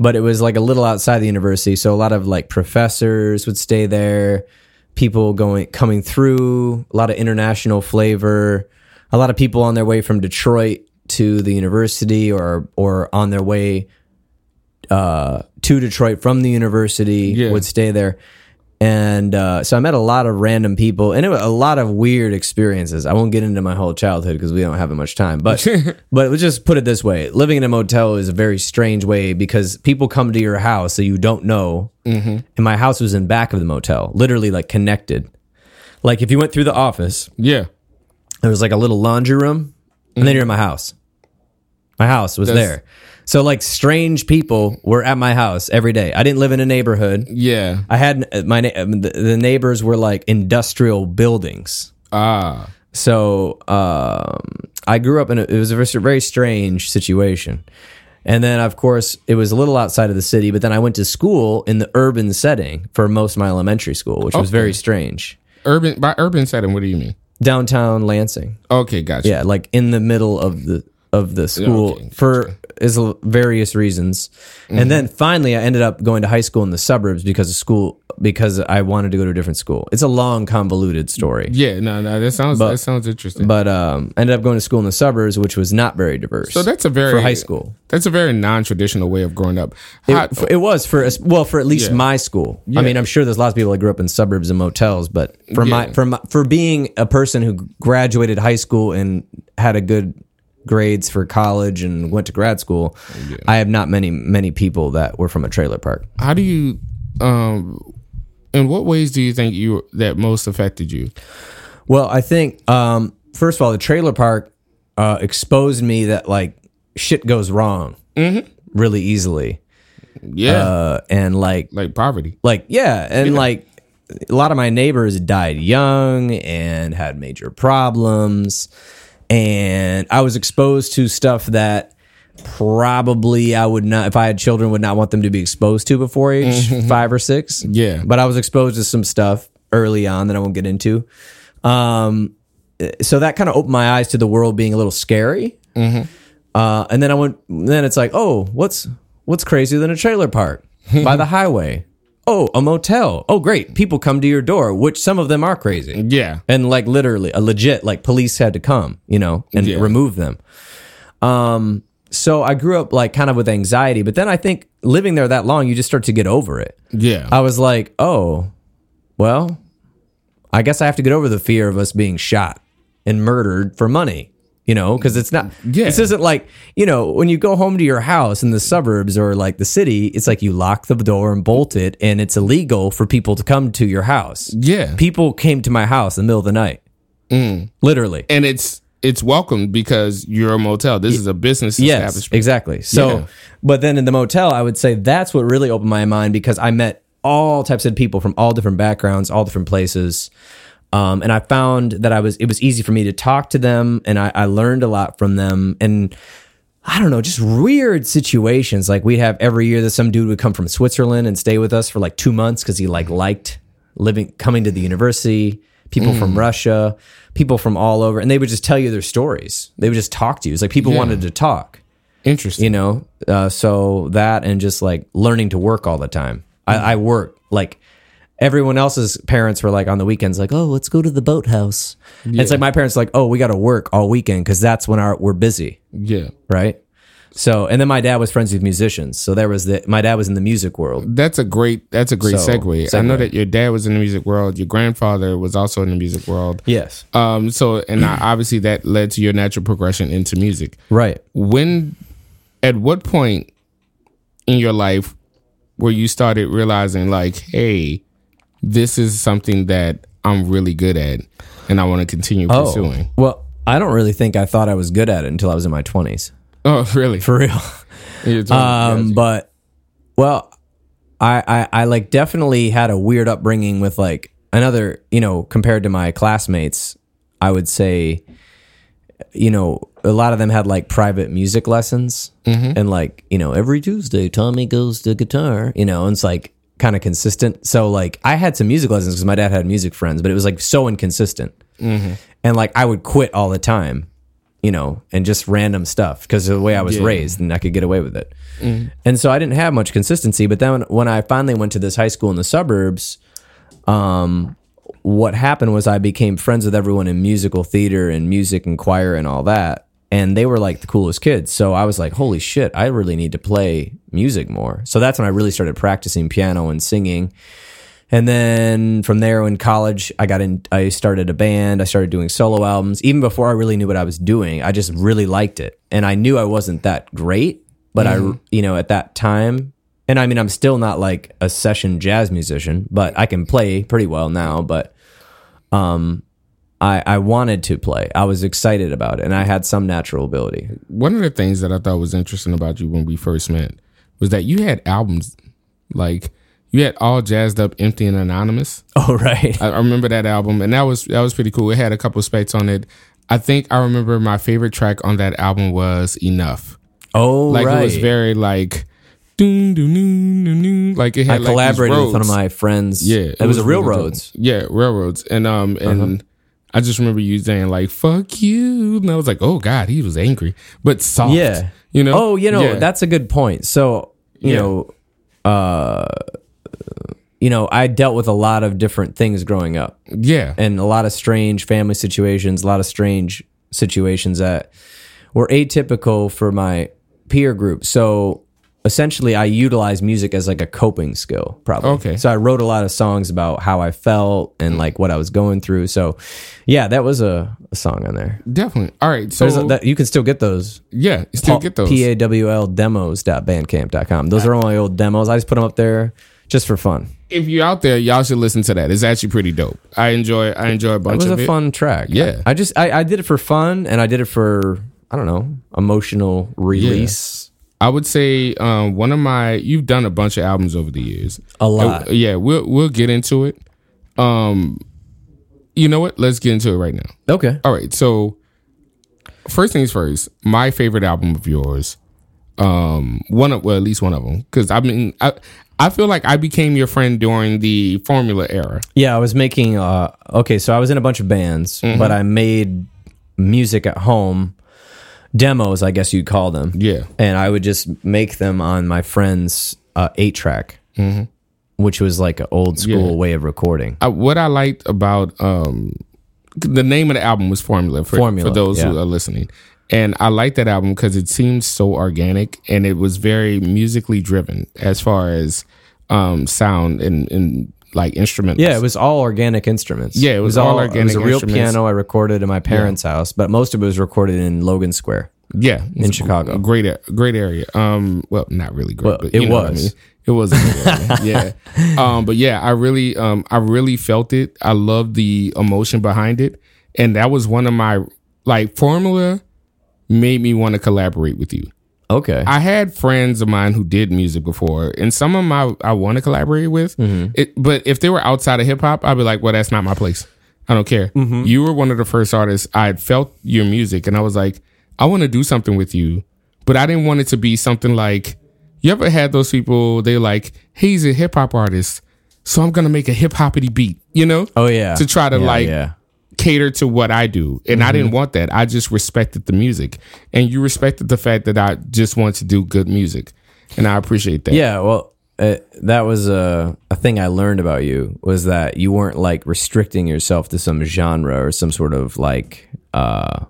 but it was like a little outside the university. So a lot of like professors would stay there, people going coming through, a lot of international flavor, a lot of people on their way from Detroit to the university or or on their way uh, to Detroit from the university Yeah. would stay there. And uh, so I met a lot of random people, and it was a lot of weird experiences. I won't get into my whole childhood because we don't have much time. But but let's just put it this way: living in a motel is a very strange way because people come to your house that you don't know. Mm-hmm. And my house was in back of the motel, literally like connected. Like if you went through the office, yeah. there was like a little laundry room, and then you're in my house. My house was That's- there. So like strange people were at my house every day. I didn't live in a neighborhood. Yeah. I had uh, my um, the, neighbors were like industrial buildings. Ah. So um, I grew up in a, it was a very, strange situation. And then of course it was a little outside of the city, but then I went to school in the urban setting for most of my elementary school, which was very strange. Urban by urban setting, what do you mean? Downtown Lansing. Okay, gotcha. Yeah, like in the middle of the of the school okay, for is various reasons. And then finally I ended up going to high school in the suburbs because of school because I wanted to go to a different school. It's a long convoluted story. Yeah, no, no, that sounds that sounds interesting. But um ended up going to school in the suburbs which was not very diverse. so that's a very for high school. That's a very non-traditional way of growing up. It, How- it was for us- well for at least Yeah. my school. Yeah. I mean, I'm sure there's lots of people that grew up in suburbs and motels, but for my for my, for being a person who graduated high school and had a good grades for college and went to grad school, I have not many many people that were from a trailer park. how do you um in what ways do you think you that most affected you? Well, I think um, first of all, the trailer park uh, exposed me that like shit goes wrong mm-hmm. really easily, Yeah. uh, and like like poverty. like yeah, and like a lot of my neighbors died young and had major problems. And I was exposed to stuff that probably I would not, if I had children, would not want them to be exposed to before age five or six. Yeah. But I was exposed to some stuff early on that I won't get into. Um, so that kind of opened my eyes to the world being a little scary. Uh, and then I went. Then it's like, oh, what's what's crazier than a trailer park by the highway? Oh, a motel. Oh, great. People come to your door, which some of them are crazy. Yeah. And like literally, a legit like police had to come, you know, and Yeah. remove them. Um, so I grew up like kind of with anxiety, but then I think living there that long, you just start to get over it. Yeah. I was like, oh, well, I guess I have to get over the fear of us being shot and murdered for money. You know, because it's not. Yeah. This isn't like you know when you go home to your house in the suburbs or like the city. It's like you lock the door and bolt it, and it's illegal for people to come to your house. yeah. People came to my house in the middle of the night, mm. literally. and it's it's welcome because you're a motel. This is a business Yes, establishment. exactly. So, Yeah. but then in the motel, I would say that's what really opened my mind because I met all types of people from all different backgrounds, all different places. Um, and I found that I was, it was easy for me to talk to them and I, I learned a lot from them. And I don't know, just weird situations. Like we'd have every year that some dude would come from Switzerland and stay with us for like two months because he like liked living, coming to the university. People from Russia, people from all over, and they would just tell you their stories. They would just talk to you. It's like people Yeah. wanted to talk Interesting. you know uh, so that and just like learning to work all the time I, I work like everyone else's parents were like on the weekends like oh let's go to the boathouse. And it's like my parents like oh we got to work all weekend because that's when our we're busy. Yeah. right? So and then my dad was friends with musicians. So there was the my dad was in the music world. That's a great that's a great So, segue. I know that your dad was in the music world, your grandfather was also in the music world. yes. Um so and I- obviously that led to your natural progression into music. right. When at what point in your life where you started realizing like, hey, this is something that I'm really good at and I want to continue pursuing. well I don't really think I thought I was good at it until I was in my 20s Oh, really? for real Um, but well, I, I I like definitely had a weird upbringing with like another, you know, compared to my classmates, I would say, you know, a lot of them had like private music lessons, and like you know, every Tuesday Tommy goes to guitar, you know, and it's like kind of consistent. So like I had some music lessons because my dad had music friends, but it was like so inconsistent, and like I would quit all the time you know, and just random stuff because of the way I was Yeah. raised and I could get away with it. And so I didn't have much consistency. But then when, when I finally went to this high school in the suburbs, um, what happened was I became friends with everyone in musical theater and music and choir and all that. And they were like the coolest kids. So I was like, holy shit, I really need to play music more. So that's when I really started practicing piano and singing. And then from there in college, I got in, I started a band. I started doing solo albums. Even before I really knew what I was doing, I just really liked it. And I knew I wasn't that great, but I, you know, at that time, and I mean, I'm still not like a session jazz musician, but I can play pretty well now. But, um, I, I wanted to play. I was excited about it, and I had some natural ability. one of the things that I thought was interesting about you when we first met was that you had albums like you had all jazzed up, empty and anonymous. Oh, right. I, I remember that album, and that was that was pretty cool. It had a couple of specs on it. I think I remember my favorite track on that album was "Enough." Oh, Like right. it was very like, doon, doon, doon, doon, doon. like it I had like collaborated with one of my friends. Yeah, it, was, a really dope. railroads. Yeah, railroads, and um, and I just remember you saying like "fuck you," and I was like, "Oh God, he was angry," but soft. Yeah. you know. Oh, you know, Yeah. that's a good point. So, you Yeah. know, uh, you know, I dealt with a lot of different things growing up yeah, and a lot of strange family situations, a lot of strange situations that were atypical for my peer group. So, essentially I utilized music as like a coping skill probably. Okay. So I wrote a lot of songs about how I felt and like what I was going through. So, yeah, that was a, a song on there. definitely. All right, so a, that, you can still get those yeah, still get those. P-A-W-L demos.bandcamp.com. Those are ah. all my old demos. I just put them up there just for fun. if you're out there, y'all should listen to that. It's actually pretty dope. I enjoy. I enjoy a It bunch was of a it. Was a fun track. Yeah. I, I just, I, I did it for fun and I did it for, I don't know, emotional release. I would say um, one of my. You've done a bunch of albums over the years. A lot. Uh, yeah, we'll we'll get into it. Um, you know what? Let's get into it right now. Okay. All right. So, first things first. My favorite album of yours. Um, one of well, at least one of them, because I mean, I I feel like I became your friend during the Formula era. Yeah, I was making. Uh, okay, so I was in a bunch of bands, Mm-hmm. but I made music at home, demos, I guess you'd call them. Yeah. and I would just make them on my friend's uh, eight track, which was like an old school Mm-hmm. Yeah. way of recording. I, what I liked about um, the name of the album was Formula for, Formula, for those who are listening. And I liked that album because it seemed so organic and it was very musically driven as far as um, sound and, and like instruments. Yeah, it was all organic instruments. Yeah, it was all organic. It was a real piano I recorded in my parents' house, but most of it was recorded in Logan Square. yeah, in Chicago. Great, great area. Um, well, not really great, Well, but it what I was. mean. It was a good area. yeah. Um, but yeah, I really, um, I really felt it. I loved the emotion behind it, and that was one of my like formula made me want to collaborate with you. Okay. I had friends of mine who did music before, and some of them I, I want to collaborate with. Mm-hmm. It, but if they were outside of hip hop, I'd be like, well, that's not my place. I don't care. Mm-hmm. You were one of the first artists I had felt your music, and I was like, I want to do something with you, but I didn't want it to be something like. You ever had those people? They like, hey, he's a hip hop artist, so I'm gonna make a hip hoppity beat. You know? oh yeah. to try to, Yeah, like, yeah. Cater to what I do. And I Mm-hmm. didn't want that. I just respected the music. And you respected the fact that I just want to do good music. And I appreciate that. Yeah, well, uh, that was a a thing I learned about you was that you weren't like restricting yourself to some genre or some sort of like uh,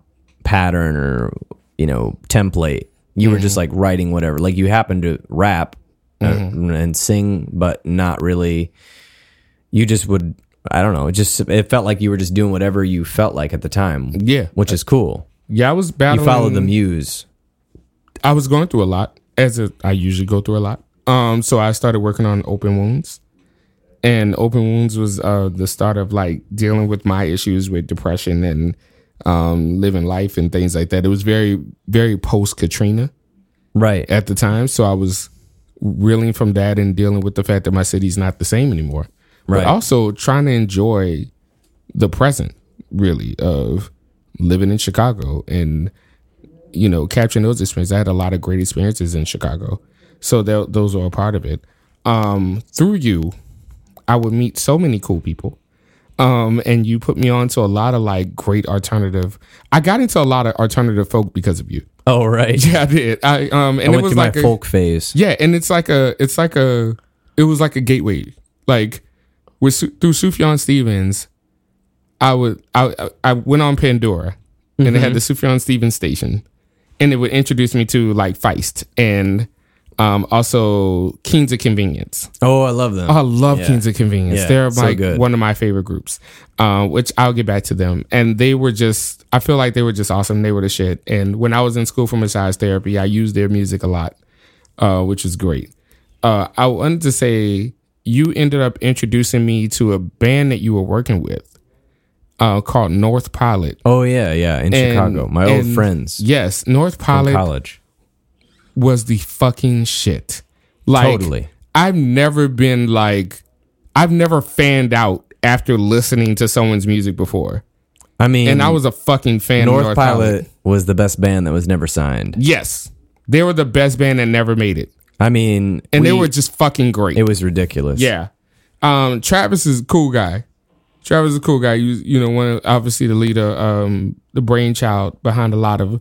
pattern or you know template. You were just like writing whatever. Like you happened to rap uh, and sing, but not really. You just would. I don't know. It just it felt like you were just doing whatever you felt like at the time. Yeah. which is cool. Yeah, I was You battling. followed the muse. I was going through a lot, as a, I usually go through a lot. Um, so I started working on open wounds, and open wounds was uh the start of like dealing with my issues with depression and um living life and things like that. It was very very post Katrina. Right. at the time. So I was reeling from that and dealing with the fact that my city's not the same anymore. Right. But also trying to enjoy the present, really, of living in Chicago and, you know, capturing those experiences. I had a lot of great experiences in Chicago. So tho- those are a part of it. Um, through you, I would meet so many cool people. Um, and you put me on to a lot of like great alternative. I got into a lot of alternative folk because of you. Oh right. Yeah, I did. I um, and I it went was like my a, folk phase. yeah, and it's like a, it's like a, it was like a gateway. Like with through Sufjan Stevens, I would, I, I went on Pandora, and they had the Sufjan Stevens station, and it would introduce me to like Feist and um also Kings of Convenience. Oh, I love them. Oh, I love Yeah. Kings of Convenience. Yeah, They're so good. one of my favorite groups, uh, which I'll get back to them. And they were just, I feel like they were just awesome. They were the shit. And when I was in school for massage therapy, I used their music a lot, uh, which was great. Uh, I wanted to say you ended up introducing me to a band that you were working with, uh, called North Pilot. Oh yeah, yeah, in And- Chicago. My old friends Yes, North Pilot college. was the fucking shit. Like, Totally. I've never been like, I've never fanned out after listening to someone's music before, I mean, and I was a fucking fan. North, North Pilot, was the best band that was never signed. Yes, they were the best band that never made it, I mean, and they were just fucking great. It was ridiculous. yeah, um, Travis is a cool guy. Travis is a cool guy. You you know, one of, obviously the leader, um, the brainchild behind a lot of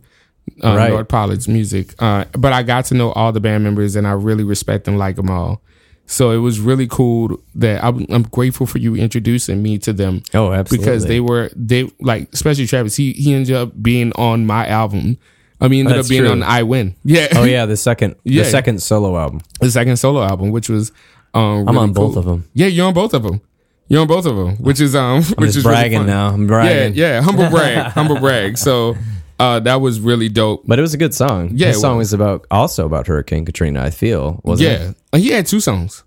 um, Right. North Pilot's music. Uh, but I got to know all the band members, and I really respect them, like them all. So it was really cool that I'm, I'm grateful for you introducing me to them. Oh, absolutely. Because they were they like especially Travis. He he ended up being on my album. I mean, ended That's up being true. on I Win. Yeah. Oh yeah, the second, Yeah. the second solo album. the second solo album, which was um. I'm really on both cool. of them. Yeah, you're on both of them. You're on both of them, which is um, I'm which just is really bragging fun. now. I'm Yeah, bragging. yeah, yeah, humble brag, humble brag. So uh, that was really dope. But it was a good song. Yeah, the it song was. was about also about Hurricane Katrina. I feel wasn't it? Yeah, Uh, he had two songs.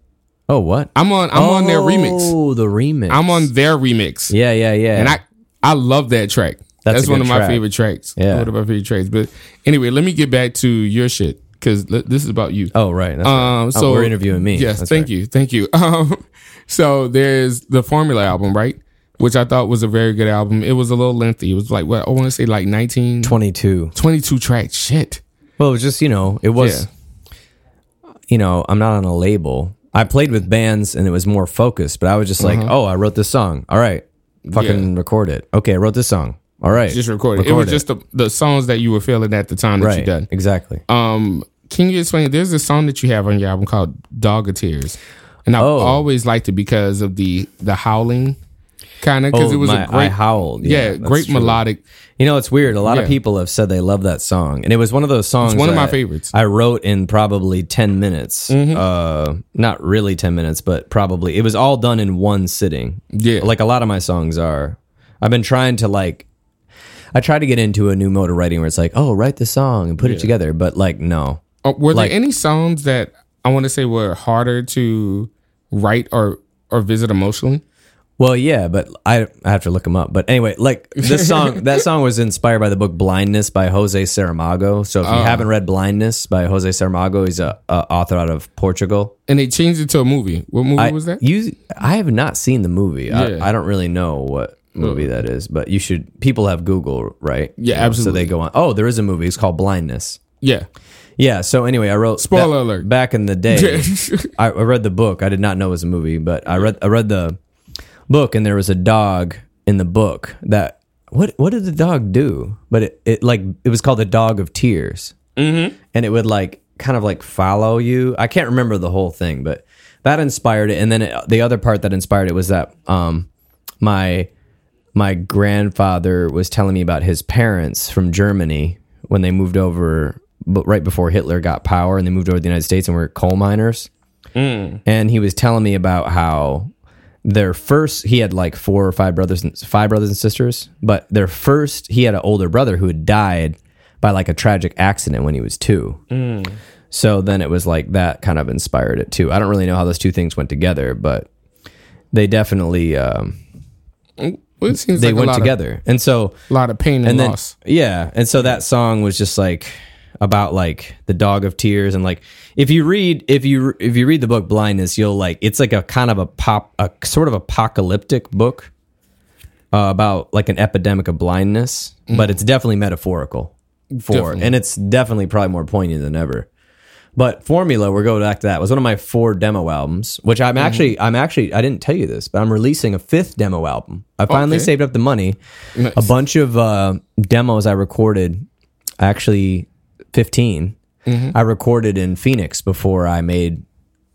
Oh what? I'm on. I'm on their remix. Oh, the remix. I'm on their remix. Yeah, yeah, yeah. and I I love that track. That's That's, one of my favorite tracks. Yeah. one of my favorite tracks. But anyway, let me get back to your shit. because this is about you. Oh, right. That's right. Um, Oh, so we're interviewing me. Yes, That's thank right. you, thank you. Um, so there's the Formula album, right? Which I thought was a very good album. It was a little lengthy. It was like what I want to say, like 19, 22. 22 tracks. Shit. Well, it was just, you know, it was, you know, I'm not on a label. I played with bands and it was more focused, but I was just like, Uh-huh. oh, I wrote this song. All right. Fucking record it. Okay, I wrote this song. All right. Just recorded. it Record was just the, the songs that you were feeling at the time that you right. done. Exactly. Um, can you explain? There's a song that you have on your album called "Dog of Tears," and I've Oh. always liked it because of the the howling kind of because Oh, it was my- a great I howled. yeah, that's great true. melodic. You know, it's weird. A lot Yeah. of people have said they love that song, and it was one of those songs. one of my favorites. I wrote in probably ten minutes. Mm-hmm. Uh, not really ten minutes, but probably it was all done in one sitting. Yeah. like a lot of my songs are. I've been trying to like. I try to get into a new mode of writing where it's like, oh, write the song and put it together, but like, no. Uh, were Like- there any songs that I want to say were harder to write or or visit emotionally? Well, yeah, but I I have to look them up. But anyway, like this song, that song was inspired by the book Blindness by Jose Saramago. So if you haven't read Blindness by Jose Saramago, he's a, a author out of Portugal. And they changed it to a movie. What movie I was that? You, I have not seen the movie. Yeah. I, I don't really know what movie that is, but you should. People have Google, right? Yeah, You know, absolutely. So they go on. Oh, there is a movie. It's called Blindness. Yeah. Yeah. So anyway, I wrote. Spoiler alert. Back in the day, I, I read the book. I did not know it was a movie, but I read I read the book, and there was a dog in the book that what what did the dog do? But it, it like it was called the dog of tears, mm-hmm. and it would like kind of like follow you. I can't remember the whole thing, but that inspired it. And then it, the other part that inspired it was that um my my grandfather was telling me about his parents from Germany when they moved over, but right before Hitler got power, and they moved over to the United States and were coal miners. Mm. And he was telling me about how their first he had like four or five brothers and five brothers and sisters, but their first he had an older brother who had died by like a tragic accident when he was two. Mm. So then it was like that kind of inspired it too. I don't really know how those two things went together, but they definitely um, mm. Well, it seems they like went together. and so a lot of pain and, and then loss. yeah, and so that song was just like about like the dog of tears and like if you read if you if you read the book blindness you'll like it's like a kind of a pop a sort of apocalyptic book uh, about like an epidemic of blindness but it's definitely metaphorical for Definitely. and it's definitely probably more poignant than ever but formula we're going back to that was one of my four demo albums which i'm actually i'm actually i didn't tell you this but i'm releasing a fifth demo album i finally Okay. saved up the money Nice. a bunch of uh, demos I recorded, actually 15, Mm-hmm. I recorded in Phoenix before I made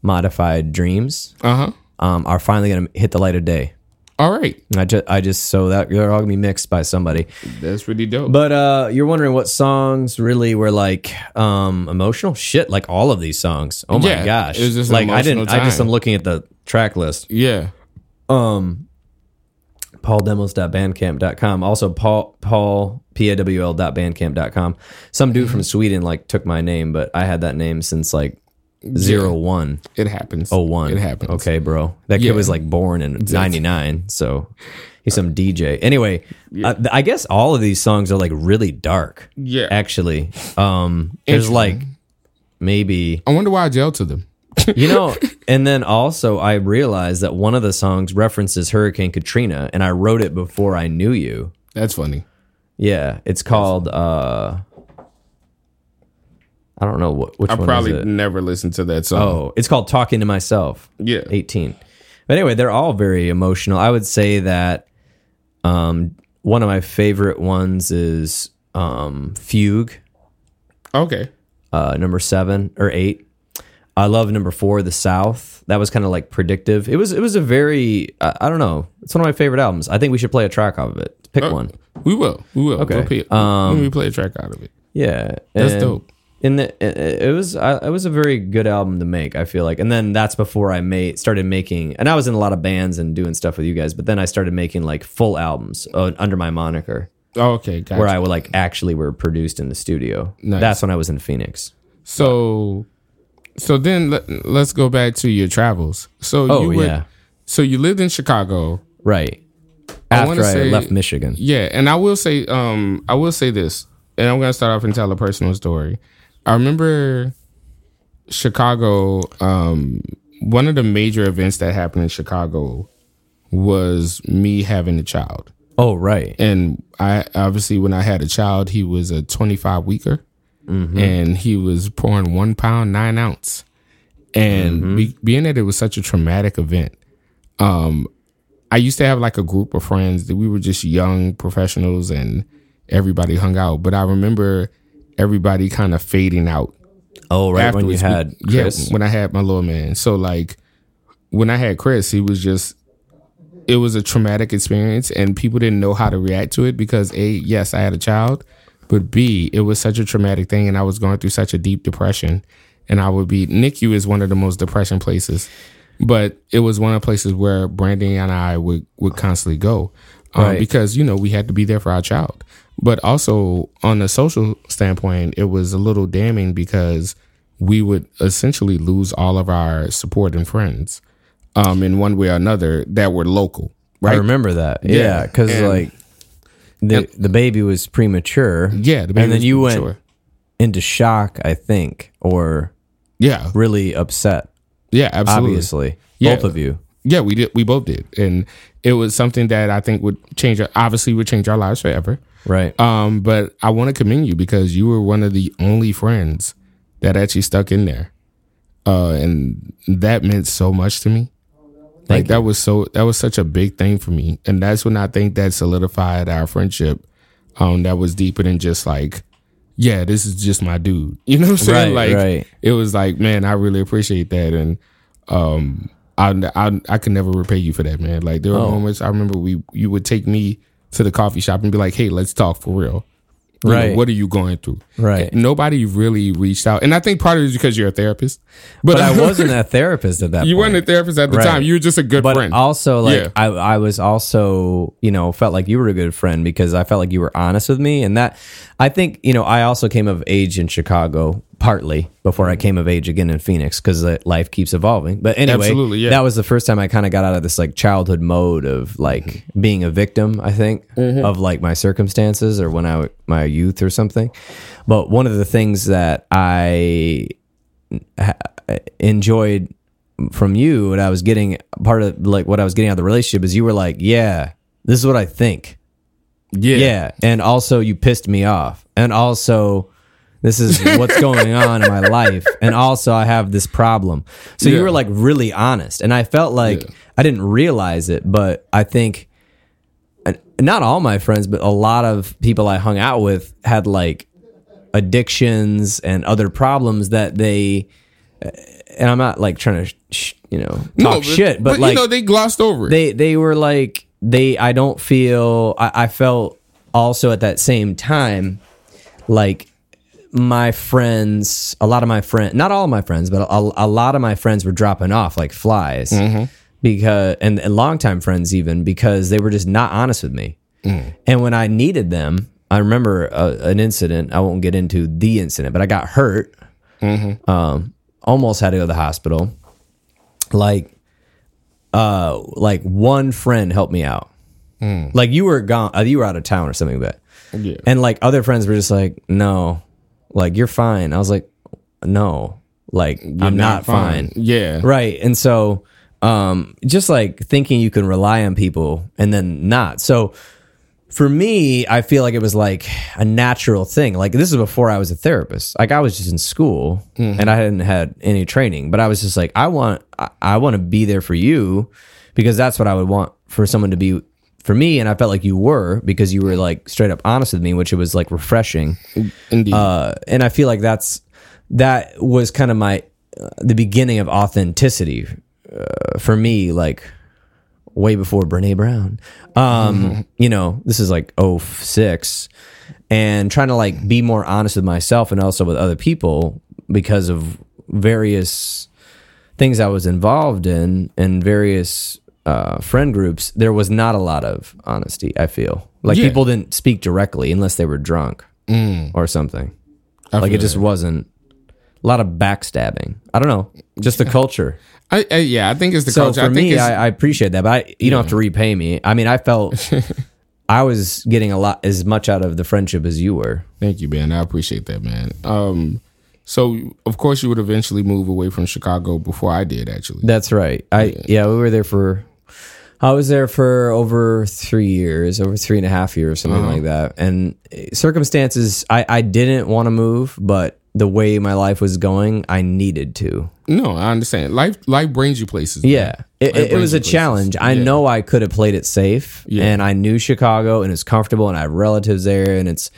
Modified Dreams, Uh huh. um, are finally going to hit the light of day. All right. I just, I just, so that they're all to be mixed by somebody. That's pretty dope. But uh, you're wondering what songs really were like um, emotional? Shit, like all of these songs. Oh my Yeah, gosh. it was just an like I didn't, emotional I just time. am looking at the track list. yeah. um pauldemos.bandcamp.com also paul paul p-a-w-l.bandcamp.com some dude Mm-hmm. from sweden like took my name but i had that name since like zero one It happens. oh one It happens. okay bro that kid Yeah. was like born in 99 so he's some dj anyway I, I guess all of these songs are like really dark Yeah. actually um there's like maybe I wonder why I jailed to them. you know, and then also I realized that one of the songs references Hurricane Katrina, and I wrote it before I knew you. That's funny. Yeah, it's called. uh I don't know what which I one probably is it. never listened to that song. Oh, it's called Talking to Myself. Yeah. eighteen. But anyway, they're all very emotional. I would say that um one of my favorite ones is um Fugue. Okay. uh, number seven or eight. I love number four, The South. That was kind of like predictive. It was it was a very I, I don't know. It's one of my favorite albums. I think we should play a track off of it. Pick one. We will. We will. Okay. We'll play, Um, we play a track out of it. Yeah, That's and dope. In the it, was I, it was a very good album to make. I feel like, and then that's before I made started making. And I was in a lot of bands and doing stuff with you guys, but then I started making like full albums uh, under my moniker, Oh, okay. Gotcha. where I would like actually were produced in the studio. Nice. That's when I was in Phoenix. So, so then let, let's go back to your travels. So Oh you yeah, So you lived in Chicago. right. After wanna I, say- left Michigan. Yeah, and I will say, um, I will say this, and I'm gonna start off and tell a personal story. I remember Chicago. Um, one of the major events that happened in Chicago was me having a child. Oh, right. And I obviously, when I had a child, he was a 25 weeker and he was pouring one pound, nine ounce. And be, being that it was such a traumatic event, um, I used to have like a group of friends that we were just young professionals and everybody hung out. But I remember everybody kind of fading out Oh, right. When you afterwards. had yeah, Chris. when I had my little man. So like when I had Chris, he was just it was a traumatic experience and people didn't know how to react to it because A, yes, I had a child, but B, it was such a traumatic thing and I was going through such a deep depression. And I would be NICU is one of the most depression places. But it was one of the places where Brandy and I would, would constantly go. Um, Right. because, you know, we had to be there for our child. But also on a social standpoint, it was a little damning because we would essentially lose all of our support and friends um, in one way or another that were local, I remember that. Yeah, Yeah, because and- like the the baby was premature. Yeah, the baby and then you premature. went into shock, I think, or Yeah, really upset. yeah, absolutely. Obviously, Yeah. both of you. Yeah, we did. We both did, and it was something that I think would change. Obviously, would change our lives forever. Right. Um, but I want to commend you because you were one of the only friends that actually stuck in there, uh, and that meant so much to me. like Thank that was so that was such a big thing for me, and that's when I think that solidified our friendship. Um, that was deeper than just like, yeah, this is just my dude. You know what I'm saying? Right, like, right. it was like, man, I really appreciate that, and um, I I I can never repay you for that, man. Like there were Oh. moments I remember we you would take me to the coffee shop and be like, hey, let's talk for real. You know, Right. what are you going through? Right. Nobody really reached out, and I think part of it is because you're a therapist. But, But I wasn't a therapist at that you point. weren't a therapist at the Right. time. You were just a good but friend. also like Yeah. I, I was also you know felt like you were a good friend because i felt like you were honest with me and that i think you know i also came of age in chicago partly before i came of age again in phoenix because life keeps evolving but anyway yeah. that was the first time i kind of got out of this like childhood mode of like Mm-hmm. being a victim i think of like my circumstances or when I my youth or something but one of the things that i enjoyed from you and I was getting part of like what I was getting out of the relationship is you were like, yeah, this is what I think. yeah. Yeah. And also you pissed me off. And also this is what's going on in my life. And also I have this problem. So Yeah. you were like really honest. And I felt like Yeah. I didn't realize it, but I think uh, not all my friends, but a lot of people I hung out with had like addictions and other problems that they uh, and I'm not like trying to sh- you know talk shit, but, like you know they glossed over it. they they were like they I don't feel I, I felt also at that same time like my friends a lot of my friends not all of my friends but a, a lot of my friends were dropping off like flies because and, and longtime friends even because they were just not honest with me. And when I needed them I remember a, an incident I won't get into the incident but I got hurt um, almost had to go to the hospital. Like uh like one friend helped me out. Like you were gone uh, you were out of town or something but Yeah. and like other friends were just like no like you're fine i was like no like i'm not, fine. Yeah. right and so um just like thinking you can rely on people and then not so for me, I feel like it was like a natural thing. Like this is before I was a therapist. Like I was just in school and I hadn't had any training, but I was just like, I want, I, I want to be there for you because that's what I would want for someone to be for me. And I felt like you were because you were like straight up honest with me, which it was like refreshing. Indeed. Uh, and I feel like that's that was kind of my uh, the beginning of authenticity uh, for me. Like way before Brene Brown. Um, you know, this is like 06 and trying to like be more honest with myself and also with other people because of various things I was involved in and various uh, friend groups. There was not a lot of honesty. I feel like Yeah. people didn't speak directly unless they were drunk or something. I Like feel it just wasn't a lot of backstabbing. I don't know, just the culture. I, I, yeah, I think it's the So culture. for I think me, it's, I, I appreciate that, but I, you don't have to repay me. I mean, I felt I was getting a lot as much out of the friendship as you were. Thank you, man. I appreciate that, man. Um, So of course you would eventually move away from Chicago before I did. Actually, That's right. I yeah, we were there for. I was there for over three years, over three and a half years, something like that. And eh, circumstances, I I didn't want to move, but the way my life was going, I needed to. no, I understand. Life life brings you places. Yeah, it, It was a places. challenge. I Yeah. know I could have played it safe, Yeah. and I knew Chicago, and it's comfortable, and I have relatives there, and it's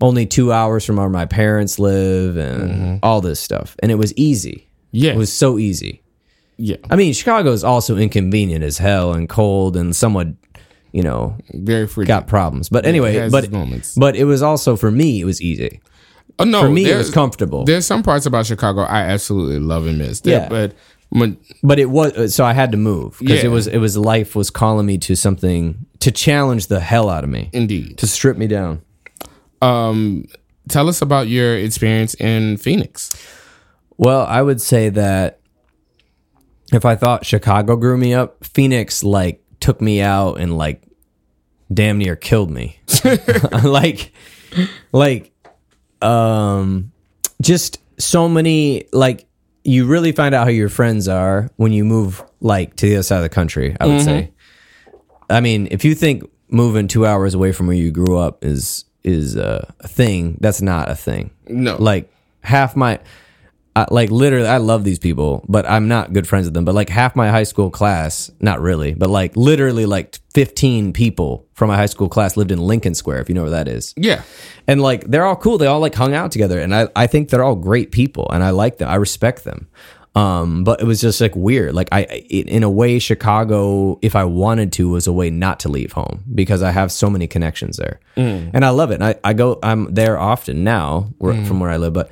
only two hours from where my parents live, and all this stuff, and it was easy. yeah, It was so easy. Yeah, I mean, Chicago is also inconvenient as hell and cold and somewhat, you know, very free. got problems. But anyway, but moments. but it was also for me, it was easy. Oh no, For me, it was comfortable. There's some parts about Chicago I absolutely love and miss. Yeah. but when, But it was so I had to move because Yeah. it was it was life was calling me to something to challenge the hell out of me, indeed, to strip me down. um, tell us about your experience in Phoenix. Well, I would say that if I thought Chicago grew me up, Phoenix like took me out and like damn near killed me. like like um just so many like you really find out who your friends are when you move like to the other side of the country, I would say. I mean, if you think moving 2 hours away from where you grew up is is a thing, that's not a thing No, like half my I, like literally i love these people but i'm not good friends with them. But like half my high school class not really but like literally like 15 people from my high school class lived in lincoln square if you know where that is. Yeah, and like they're all cool. They all like hung out together and i, I think they're all great people and i like them. I respect them. Um but it was just like weird. Like i in a way chicago if i wanted to was a way not to leave home because i have so many connections there. And i love it. And I, I go i'm there often now where, from where i live but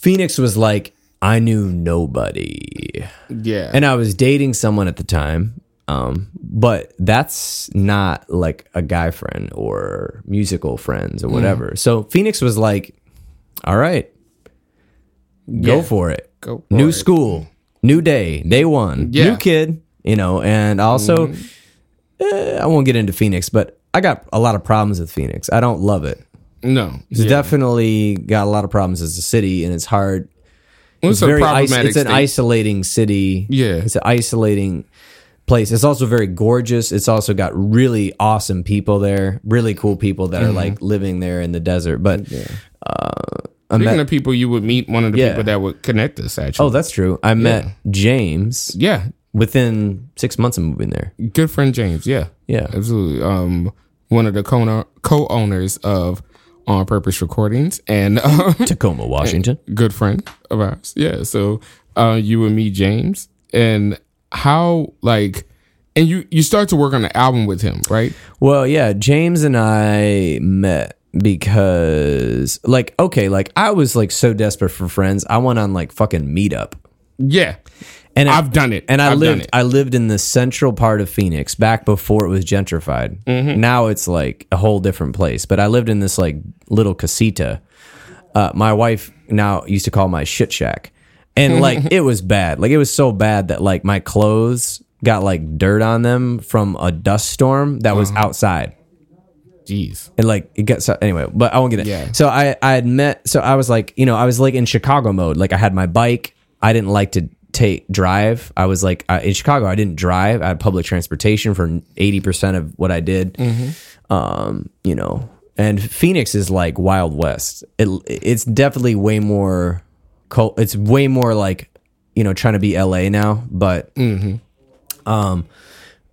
phoenix was like i knew nobody yeah, and I was dating someone at the time. Um, but that's not like a guy friend or musical friends or Mm. whatever. So Phoenix was like, all right, go Yeah. for it. Go for new it. school, new day, day one, Yeah. New kid, you know, and also, eh, I won't get into Phoenix, but I got a lot of problems with Phoenix. I don't love it. No, It's definitely got a lot of problems as a city, and it's hard it's, a very is- problematic. it's an state. isolating city. Yeah. It's an isolating place. It's also very gorgeous. It's also got really awesome people there, really cool people that Mm-hmm. are like living there in the desert. But uh, I Speaking met, of people, you would meet one of the Yeah. people that would connect us. Actually, oh, that's true. I met James yeah, within six months of moving there. good friend James. Yeah, Yeah. absolutely. Um, one of the co co-owners of On Purpose Recordings and uh, Tacoma, Washington. good friend of ours. Yeah. So uh, you and me, James, and how like, and you you start to work on the album with him, right? Well, yeah, James and I met because like okay, like I was like so desperate for friends. I went on like fucking meetup. Yeah. And I- I've done it. And I I've done lived it. I lived in the central part of Phoenix back before it was gentrified. Mm-hmm. Now it's like a whole different place. But I lived in this like little casita. Uh, my wife now used to call my shit shack. And like it was bad. Like it was so bad that like my clothes got like dirt on them from a dust storm that was Uh-huh. outside. Jeez. And like it got so anyway, but I won't get it. Yeah. So I I had met so I was like, you know, I was like in Chicago mode. Like I had my bike. I didn't like to take drive. I was like I, in Chicago. I didn't drive. I had public transportation for eighty percent of what I did. Um, you know, and Phoenix is like Wild West. It it's definitely way more. It's way more like you know trying to be LA now, but um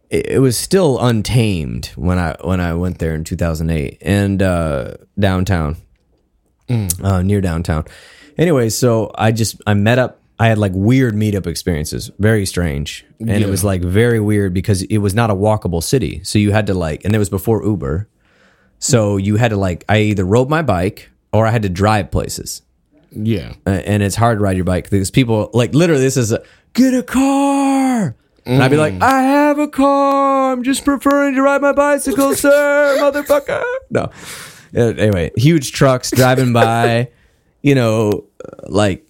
it, it was still untamed when I when I went there in 2008 and uh, downtown, uh, near downtown. Anyway, so I just I met up. I had like weird meetup experiences, very strange, and it was like very weird because it was not a walkable city. So you had to like, and it was before Uber, so you had to like I either rode my bike or I had to drive places. Yeah. uh, and it's hard to ride your bike because people like literally this is a get a car! And I'd be like I have a car. I'm just preferring to ride my bicycle sir motherfucker. No. Anyway huge trucks driving by you know like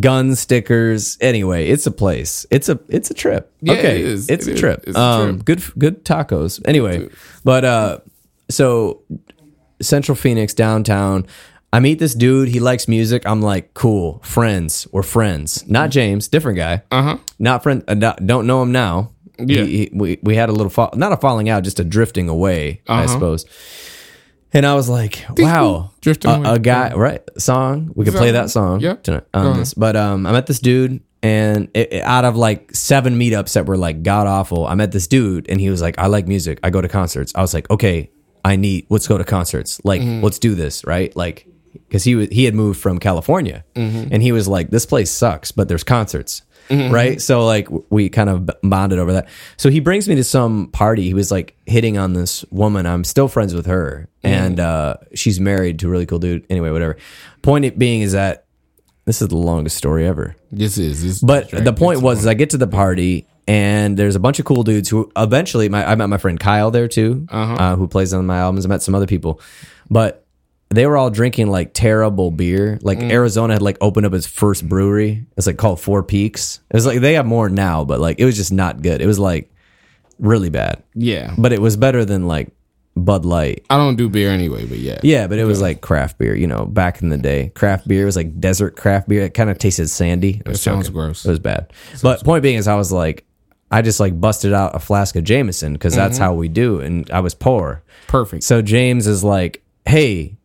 gun stickers anyway it's a place it's a it's a trip Yeah, okay it is. it's It a is. trip It's a um trip. good good tacos anyway but uh so Central Phoenix downtown. I meet this dude. He likes music. I'm like, cool, friends. We're friends. Not James, different guy. Uh huh. Not friend. Uh, not- don't know him now. Yeah. He- he- we we had a little fall, not a falling out, just a drifting away, I Uh-huh. suppose. And I was like, wow, Drifting a, a guy, right? Song. We could play that song. Yeah. Tonight, um, this, but um, I met this dude, and it, it- out of like seven meetups that were like god awful, I met this dude, and he was like, I like music. I go to concerts. I was like, okay, I need. Let's go to concerts. Like, Mm-hmm. let's do this, right? Like, because he was he had moved from California, Mm-hmm. and he was like, this place sucks, but there's concerts. Right. So, like, we kind of bonded over that. So, he brings me to some party. He was like hitting on this woman. I'm still friends with her. And uh, she's married to a really cool dude. Anyway, whatever. Point it being is that this is the longest story ever. This is. This But the point was, is I get to the party and there's a bunch of cool dudes who eventually, my I met my friend Kyle there too, Uh-huh. uh, who plays on my albums. I met some other people, but they were all drinking like terrible beer. Like Mm. Arizona had like opened up its first brewery. It's like called Four Peaks. It was like they have more now, but like it was just not good. It was like really bad, yeah. but it was better than like Bud Light. I don't do beer anyway, but yeah. Yeah, but it was like craft beer, you know, back in the day. Craft beer was like desert craft beer. It kind of tasted sandy. It was sounds gross. It was bad. but point being is I was like I just like busted out a flask of Jameson because that's Mm-hmm. how we do and I was poor. Perfect. So James is like, "Hey,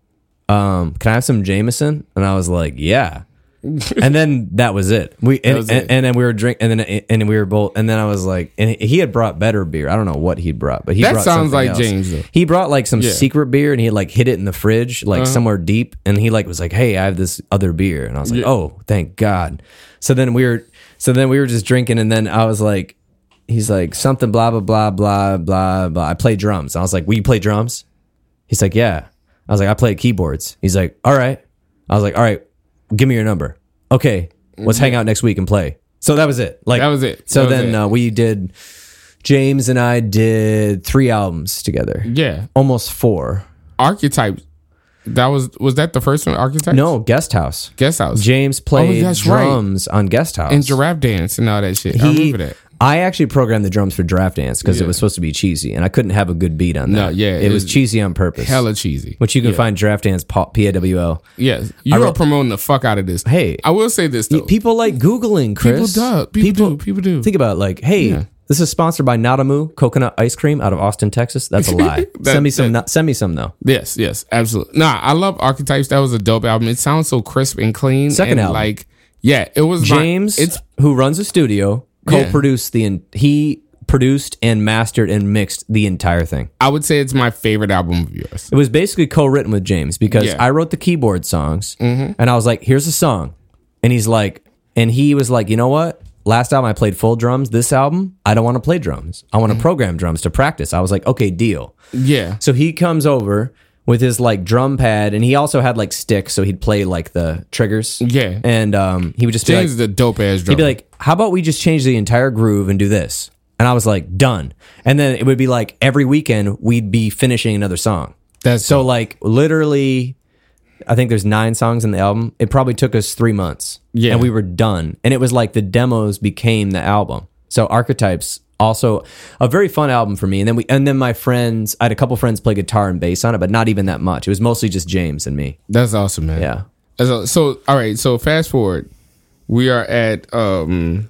um, can I have some Jameson?" And I was like, "Yeah." and then that was it. We and, was and, it. and then we were drink and then and we were both and then I was like and he had brought better beer. I don't know what he brought, but he That brought sounds like else. James, though. He brought like some Yeah. Uh-huh. secret beer and he like hid it in the fridge like somewhere deep and he like was like, "Hey, I have this other beer." And I was like, Yeah. "Oh, thank God." So then we were so then we were just drinking and then I was like he's like something blah blah blah blah blah blah. I play drums. I was like, "Will you play drums?" He's like, "Yeah." I was like, "I play keyboards." He's like, "All right." I was like, "All right, give me your number." Okay, let's hang out next week and play. So that was it. Like That was it. So That was then it. Uh, we did. James and I did three albums together. Yeah. Almost four. Archetype. That was was that the first one? Archetype. No, Guest House. Guest house. James played that's right. drums on Guest House. and giraffe dance and all that shit. I He- remember that. I actually programmed the drums for Draft Dance because it was supposed to be cheesy, and I couldn't have a good beat on that. No, yeah, it, it was cheesy on purpose. Hella cheesy. which you can find Draft Dance P A W L. Yes, you are promoting the fuck out of this. Hey. I will say this though. People like googling, Chris. do. People do. People do. Think about it, like, hey, Yeah. this is sponsored by NadaMoo coconut ice cream out of Austin, Texas. That's a lie. That- send me some. no- send me some though. Yes, yes, absolutely. Nah, I love Archetypes. That was a dope album. It sounds so crisp and clean. Second and album. like yeah, it was my- James, it's who runs a studio. Co-produced the. en- He produced and mastered and mixed the entire thing. I would say it's my favorite album of yours. It was basically co-written with James because Yeah. Mm-hmm. I wrote the keyboard songs, and I was like, "Here's a song," and he's like, and he was like, "You know what? Last album I played full drums. This album I don't want to play drums. I want Mm-hmm. to program drums to practice." I was like, "Okay, deal." Yeah, So he comes over with his like drum pad, and he also had like sticks, so he'd play like the triggers. Yeah. and um, he would just be like, is a dope ass drummer. He'd be like, "How about we just change the entire groove and do this?" And I was like, "Done." And then it would be like every weekend we'd be finishing another song. That's So like literally, I think there's nine songs in the album. It probably took us three months. Yeah. and we were done. And it was like the demos became the album. So Archetypes also a very fun album for me. And then we and then my friends, I had a couple friends play guitar and bass on it, but not even that much. It was mostly just James and me. that's awesome, man. Yeah. So, so all right. So fast forward, we are at um,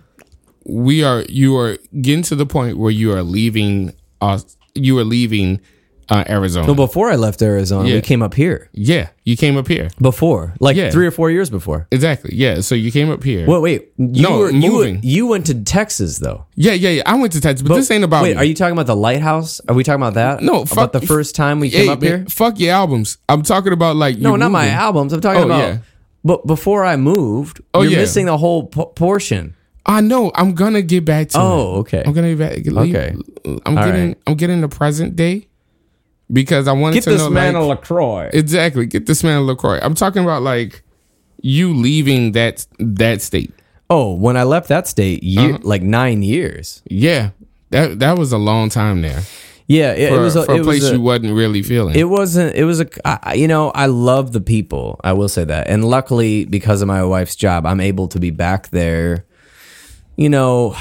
we are you are getting to the point where you are leaving us. You are leaving uh, Arizona. But before I left Arizona, Yeah. we came up here. yeah, you came up here. Before, like Yeah. three or four years before. Exactly. Yeah. So you came up here. Well, wait. You No, were, moving. you went to Texas though. Yeah, yeah, yeah. I went to Texas, but, this ain't about Wait, me. are you talking about the lighthouse? Are we talking about that? No, about the first time we Hey, came up man, here. Fuck your albums. I'm talking about like No, you not my albums. I'm talking Oh, about. yeah. But before I moved, Oh, you're yeah. missing the whole po- portion. I know. I'm gonna get back to. Oh, it. okay. I'm gonna get back. leave- Okay. I'm All getting. right. I'm getting the present day because I wanted to Get to this know. man like, a Lacroix. exactly. Get this man a Lacroix. I'm talking about like you leaving that that state. oh, when I left that state, year, Uh-huh. like nine years. Yeah, that that was a long time there Yeah, it, for, it was. A, for a it place was a, you wasn't really feeling. It wasn't. It was a. I- You know, I love the people. I will say that, and luckily, because of my wife's job, I'm able to be back there. You know,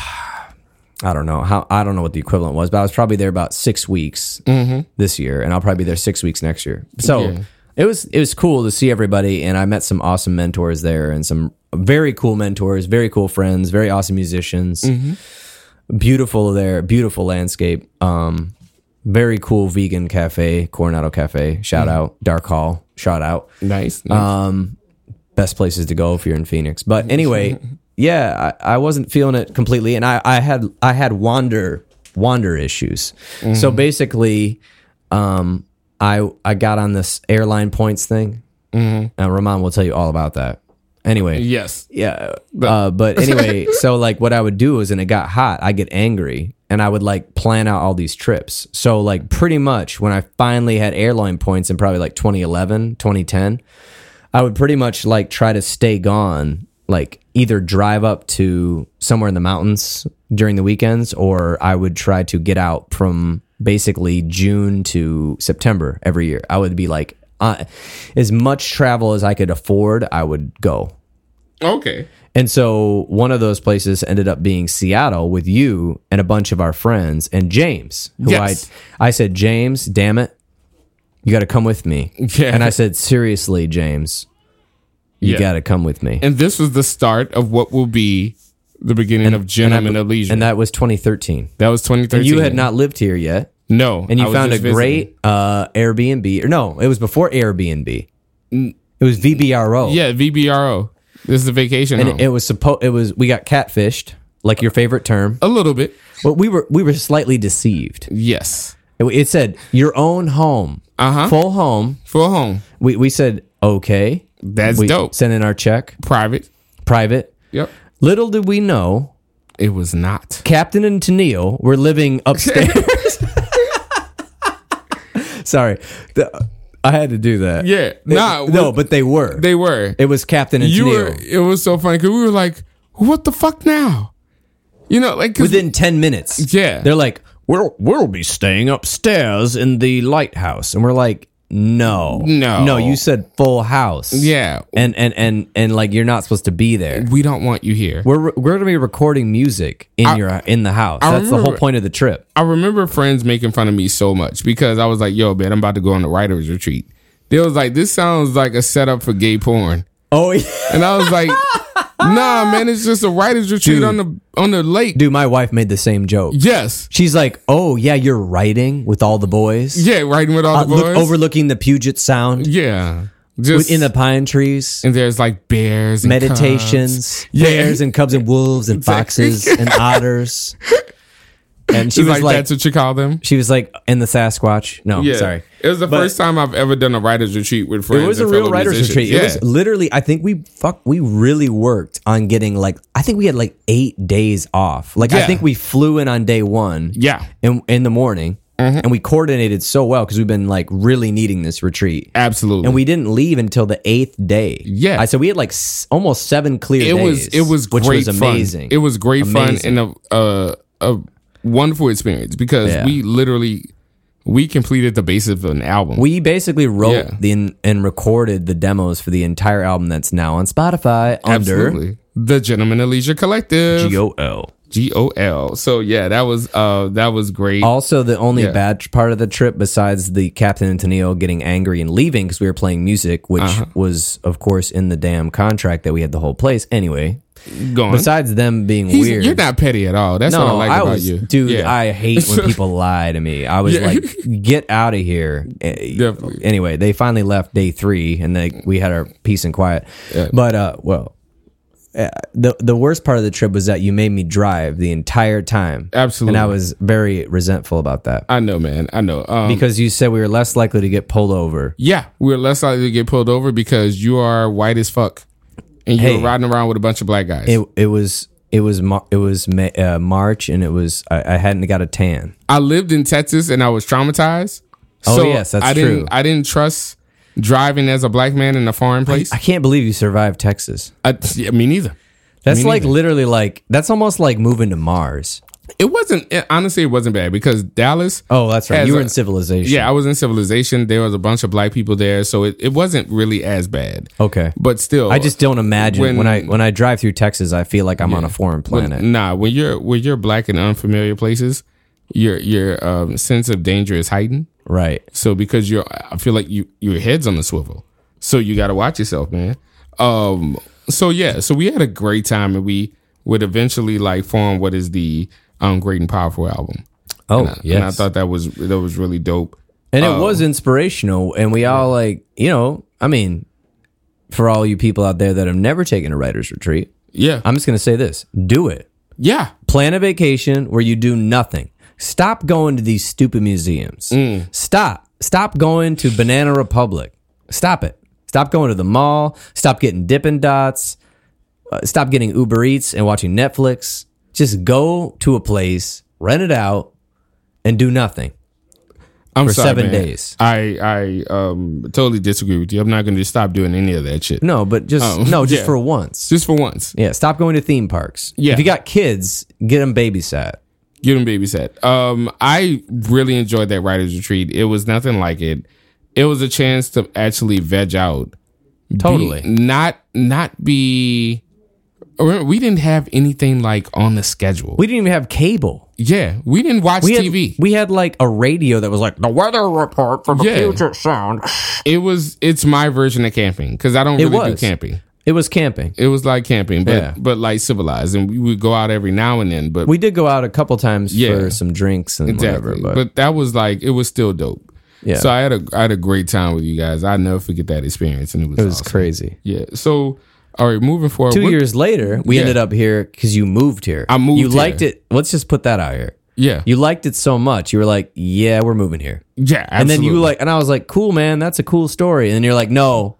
I don't know how. I don't know what the equivalent was, but I was probably there about six weeks this year, and I'll probably be there six weeks next year. So Yeah. it was it was cool to see everybody, and I met some awesome mentors there, and some very cool mentors, very cool friends, very awesome musicians. Beautiful there, beautiful landscape. Um, very cool vegan cafe, Coronado Cafe. Shout out, Dark Hall. Shout out. Nice. nice. Um, best places to go if you're in Phoenix. But anyway, yeah, I, I wasn't feeling it completely, and I, I had I had wander wander issues. So basically, um, I I got on this airline points thing. Mm-hmm. And Ramon will tell you all about that. Anyway, yes. yeah. Uh, but anyway, so like what I would do is, and it got hot, I get angry and I would like plan out all these trips. So like pretty much when I finally had airline points in probably like 2011, 2010, I would pretty much like try to stay gone, like either drive up to somewhere in the mountains during the weekends or I would try to get out from basically June to September every year. I would be like, uh, as much travel as I could afford, I would go. Okay. And so one of those places ended up being Seattle with you and a bunch of our friends and James, who Yes. I I said, James, damn it, you got to come with me. Yeah. And I said, seriously, James, you Yeah. got to come with me. And this was the start of what will be the beginning and, of Gentlemen of Leisure. And that was 2013. that was 2013. And you had not lived here yet, No. and I you was found a visiting. great uh, Airbnb. Or no, it was before Airbnb. It was VBRO. Yeah, VBRO. This is a vacation home. and it, it was supposed. It was we got catfished, like your favorite term. a little bit. But we were we were slightly deceived. Yes. It, it said your own home, Uh-huh. full home. Full home. We we said okay. That's we dope. Send in our check, Private. private. Yep. Little did we know, It was not. Captain and Tennille were living upstairs. Sorry, The- I had to do that. Yeah. Nah. no, we- but they were. they were. it was Captain and you Tennille. were. It was so funny because we were like, "What the fuck now?" You know, like Within ten minutes, Yeah. they're like, "We'll we'll be staying upstairs in the lighthouse," and we're like, "No, No. no." You said full house, Yeah. and and and and like you're not supposed to be there. we don't want you here. We're we're gonna be recording music in your in the house. That's the whole point of the trip. I remember friends making fun of me so much because I was like, "Yo, man, I'm about to go on a writers retreat." They was like, "This sounds like a setup for gay porn," Oh yeah, and I was like, "Nah, man, it's just a writers retreat Dude. on the on the lake." dude. My wife made the same joke. Yes, She's like, "Oh yeah, you're writing with all the boys, yeah, writing with all Uh, the look, boys. overlooking the Puget Sound yeah, just in the pine trees." and there's like bears, and meditations. Yeah. bears and cubs and wolves and foxes and otters. And she was like, like, that's what you call them. she was like, and the Sasquatch. No, Yeah, sorry. It was the But- first time I've ever done a writers retreat with friends. It was a real writers musicians. retreat. Yeah. It was literally, I think we fuck, we really worked on getting like, I think we had like eight days off. Like, I think we flew in on day one. Yeah. In, in the morning. Mm-hmm. And we coordinated so well because we've been like really needing this retreat. Absolutely. And we didn't leave until the eighth day. Yeah. I so we had like s- almost seven clear it days. It was it was which great was fun. amazing. It was great Amazing. fun and a, a a wonderful experience because Yeah. we literally we completed the basis of an album. We basically wrote Yeah. the and recorded the demos for the entire album that's now on Spotify under Absolutely. The Gentleman of Leisure Collective. G O L. G O L. So yeah, that was uh that was great. Also, the only Yeah. bad part of the trip, besides the Captain and Tennille getting angry and leaving because we were playing music, which Uh-huh. was, of course, in the damn contract that we had the whole place. Anyway, Going. besides them being He's- weird, You're not petty at all. That's no, what I like I about was, you. dude. Yeah. I hate when people lie to me. I was Yeah. like, get out of here. Eh, Definitely. Anyway, they finally left day three, and they we had our peace and quiet. Yeah. But uh, well, uh, the the worst part of the trip was that you made me drive the entire time. Absolutely. and I was very resentful about that I know, man. I know. Um, because you said we were less likely to get pulled over. yeah, we're less likely to get pulled over because you are white as fuck, and you're Hey. riding around with a bunch of black guys. It it was. It was it was May, uh, March and it was I, I hadn't got a tan. I lived in Texas and I was traumatized. Oh, So yes, that's I didn't, true. I didn't trust driving as a black man in a foreign place. I can't believe you survived Texas. I, yeah, me neither. That's Me like neither. literally like that's almost like moving to Mars. It wasn't it, honestly. It wasn't bad because Dallas. Oh, that's right. You were a- in civilization. Yeah, I was in civilization. There was a bunch of black people there, so it, it wasn't really as bad. Okay. But still, I just don't imagine when, when- I when I drive through Texas, I feel like I'm on a foreign when- planet. nah. When you're when you're black in unfamiliar places, your your um, sense of danger is heightened. Right. So because you're, I feel like you your head's on the swivel. So you got to watch yourself, man. Um. So yeah. So we had a great time, and we would eventually like form what is the um Great and Powerful album. Oh, and I, yes. and I thought that was that was really dope. And it was inspirational. And we all like, you know, I mean, for all you people out there that have never taken a writer's retreat, Yeah. I'm just going to say this do it. yeah. Plan a vacation where you do nothing. Stop going to these stupid museums. Stop. Stop going to Banana Republic. Stop it. Stop going to the mall. Stop getting Dippin' Dots. Uh, stop getting Uber Eats and watching Netflix. Just go to a place, rent it out, and do nothing. I'm for sorry, seven man. days. I I um totally disagree with you. I'm not going to stop doing any of that shit. No, but just Oh, no, just yeah. for once. Just for once. Yeah, stop going to theme parks. Yeah. If you got kids, get them babysat. Get them babysat. Um, I really enjoyed that writers retreat. It was nothing like it. It was a chance to actually veg out. Totally. Be- not not be. We didn't have anything like on the schedule. We didn't even have cable. yeah, we didn't watch We had, TV. we had like a radio that was like the weather report for the Yeah. Puget Sound. it was. It's my version of camping because I don't It really do camping. It was camping. It was like camping, but Yeah. but like civilized, and we would go out every now and then. But We did go out a couple times Yeah. for some drinks and Exactly. whatever, But, but, that was like it was still dope. Yeah. So I had a I had a great time with you guys. I never forget that experience, and it was it was awesome. crazy. Yeah. So all right, moving forward. Two years later, we Yeah. ended up here because you moved here. I moved You here. liked it. Let's just put that out here. Yeah. You liked it so much. You were like, "Yeah, we're moving here." yeah. And then you like, and I was like, "Cool, man, that's a cool story." And then you're like, "No,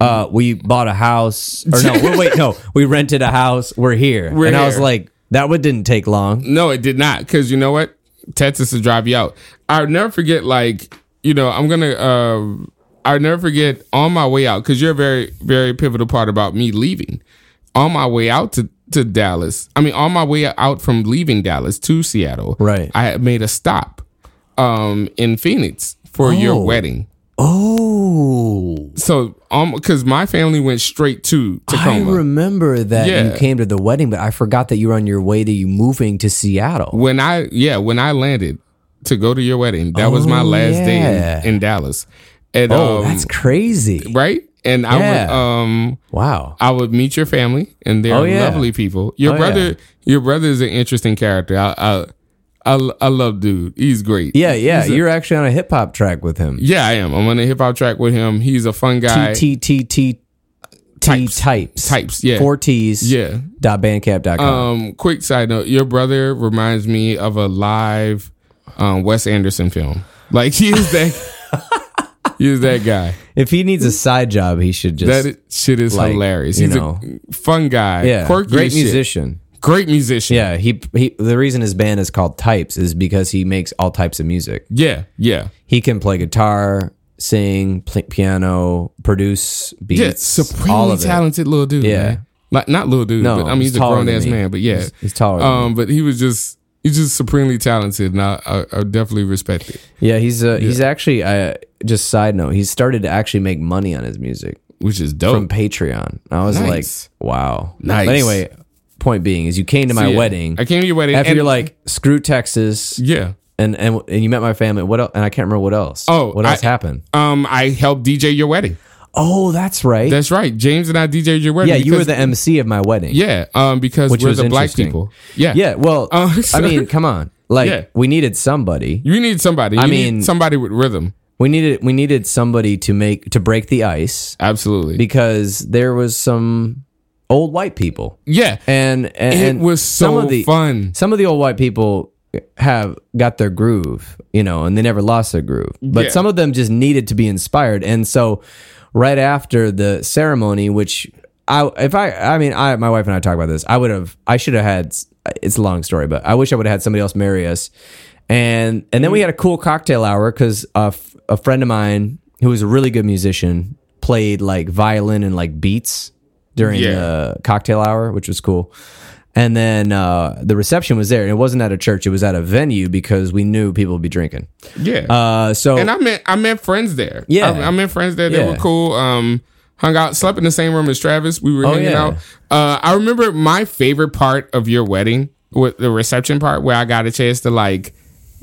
uh, we bought a house, or no, wait, wait, no, we rented a house. We're here." We're and I was here. like, "That one didn't take long." No, it did not. Because you know what? Texas will drive you out. I'll never forget. Like you know, I'm gonna. Uh, I'll never forget on my way out because you're a very very pivotal part about me leaving. On my way out to to Dallas, I mean, on my way out from leaving Dallas to Seattle, Right. I had made a stop, um, in Phoenix for your Oh. wedding. Oh, So, um, because my family went straight to Tacoma. I remember that you came to the wedding, but I forgot that you were on your way to you moving to Seattle. when I yeah when I landed to go to your wedding, that was my Oh, last yeah. day in, in Dallas. And Oh, um, that's crazy! right. And I would Yeah. um Wow. I would meet your family, and they're Oh, yeah. lovely people. Your Oh, brother, yeah. your brother is an interesting character. I I I, I love dude. He's great. Yeah, yeah. A- You're actually on a hip hop track with him. yeah. I am. I'm on a hip hop track with him. He's a fun guy. T T T T Types. types Types, yeah. four T's Yeah. dot bandcamp dot com. Um, quick side note: Your brother reminds me of a live um, Wes Anderson film. Like he is that. is that guy. if he needs a side job, he should just That shit is like, hilarious. you He's know. a fun guy. yeah, quirky great shit. musician. Great musician. Yeah, he he. The reason his band is called Types is because he makes all types of music. yeah, yeah. He can play guitar, sing, play piano, produce beats, Yeah, supremely all of it. talented little dude. Yeah. man. like not little dude. No, but I mean he's he's a grown ass man. But yeah, He's- he's taller Um, but he was just he's just supremely talented, and I, I, I definitely respect it. Yeah, he's uh, he's actually. Uh, just side note, He started to actually make money on his music Which is dope. from Patreon. I was Nice. like, wow, Nice. But anyway, point being is you came to my Yeah. wedding. I came to your wedding after and- you're like screw Texas yeah. and and and you met my family. What else? And I can't remember what else. Oh, what else I- happened? Um, I helped DJ your wedding. Oh, that's right. That's right. James and I DJed your wedding. yeah, you were the MC of my wedding. Yeah, um, because Which we're was the black interesting. people. Yeah, Yeah, well, Uh, I mean, come on. Like Yeah. we needed somebody. You need somebody. You I need mean- somebody with rhythm. We needed we needed somebody to make to break the ice Absolutely. because there was some old white people. yeah, And and, it was so some of the fun. some of the old white people have got their groove, you know, and they never lost their groove. But Yeah. some of them just needed to be inspired. And so right after the ceremony, which I if I I mean I my wife and I talk about this, I would have I should have had it's a long story, but I wish I would have had somebody else marry us. And and then we had a cool cocktail hour because a, f- a friend of mine who was a really good musician played like violin and like beats during Yeah. the cocktail hour, which was cool. And then uh, the reception was there, and it wasn't at a church; it was at a venue because we knew people would be drinking. Yeah, Uh, so and I met I met friends there. Yeah. I, I met friends there. They Yeah. were cool. Um, hung out, slept in the same room as Travis. We were Oh, hanging yeah. out. Uh, I remember my favorite part of your wedding, with the reception part, where I got a chance to like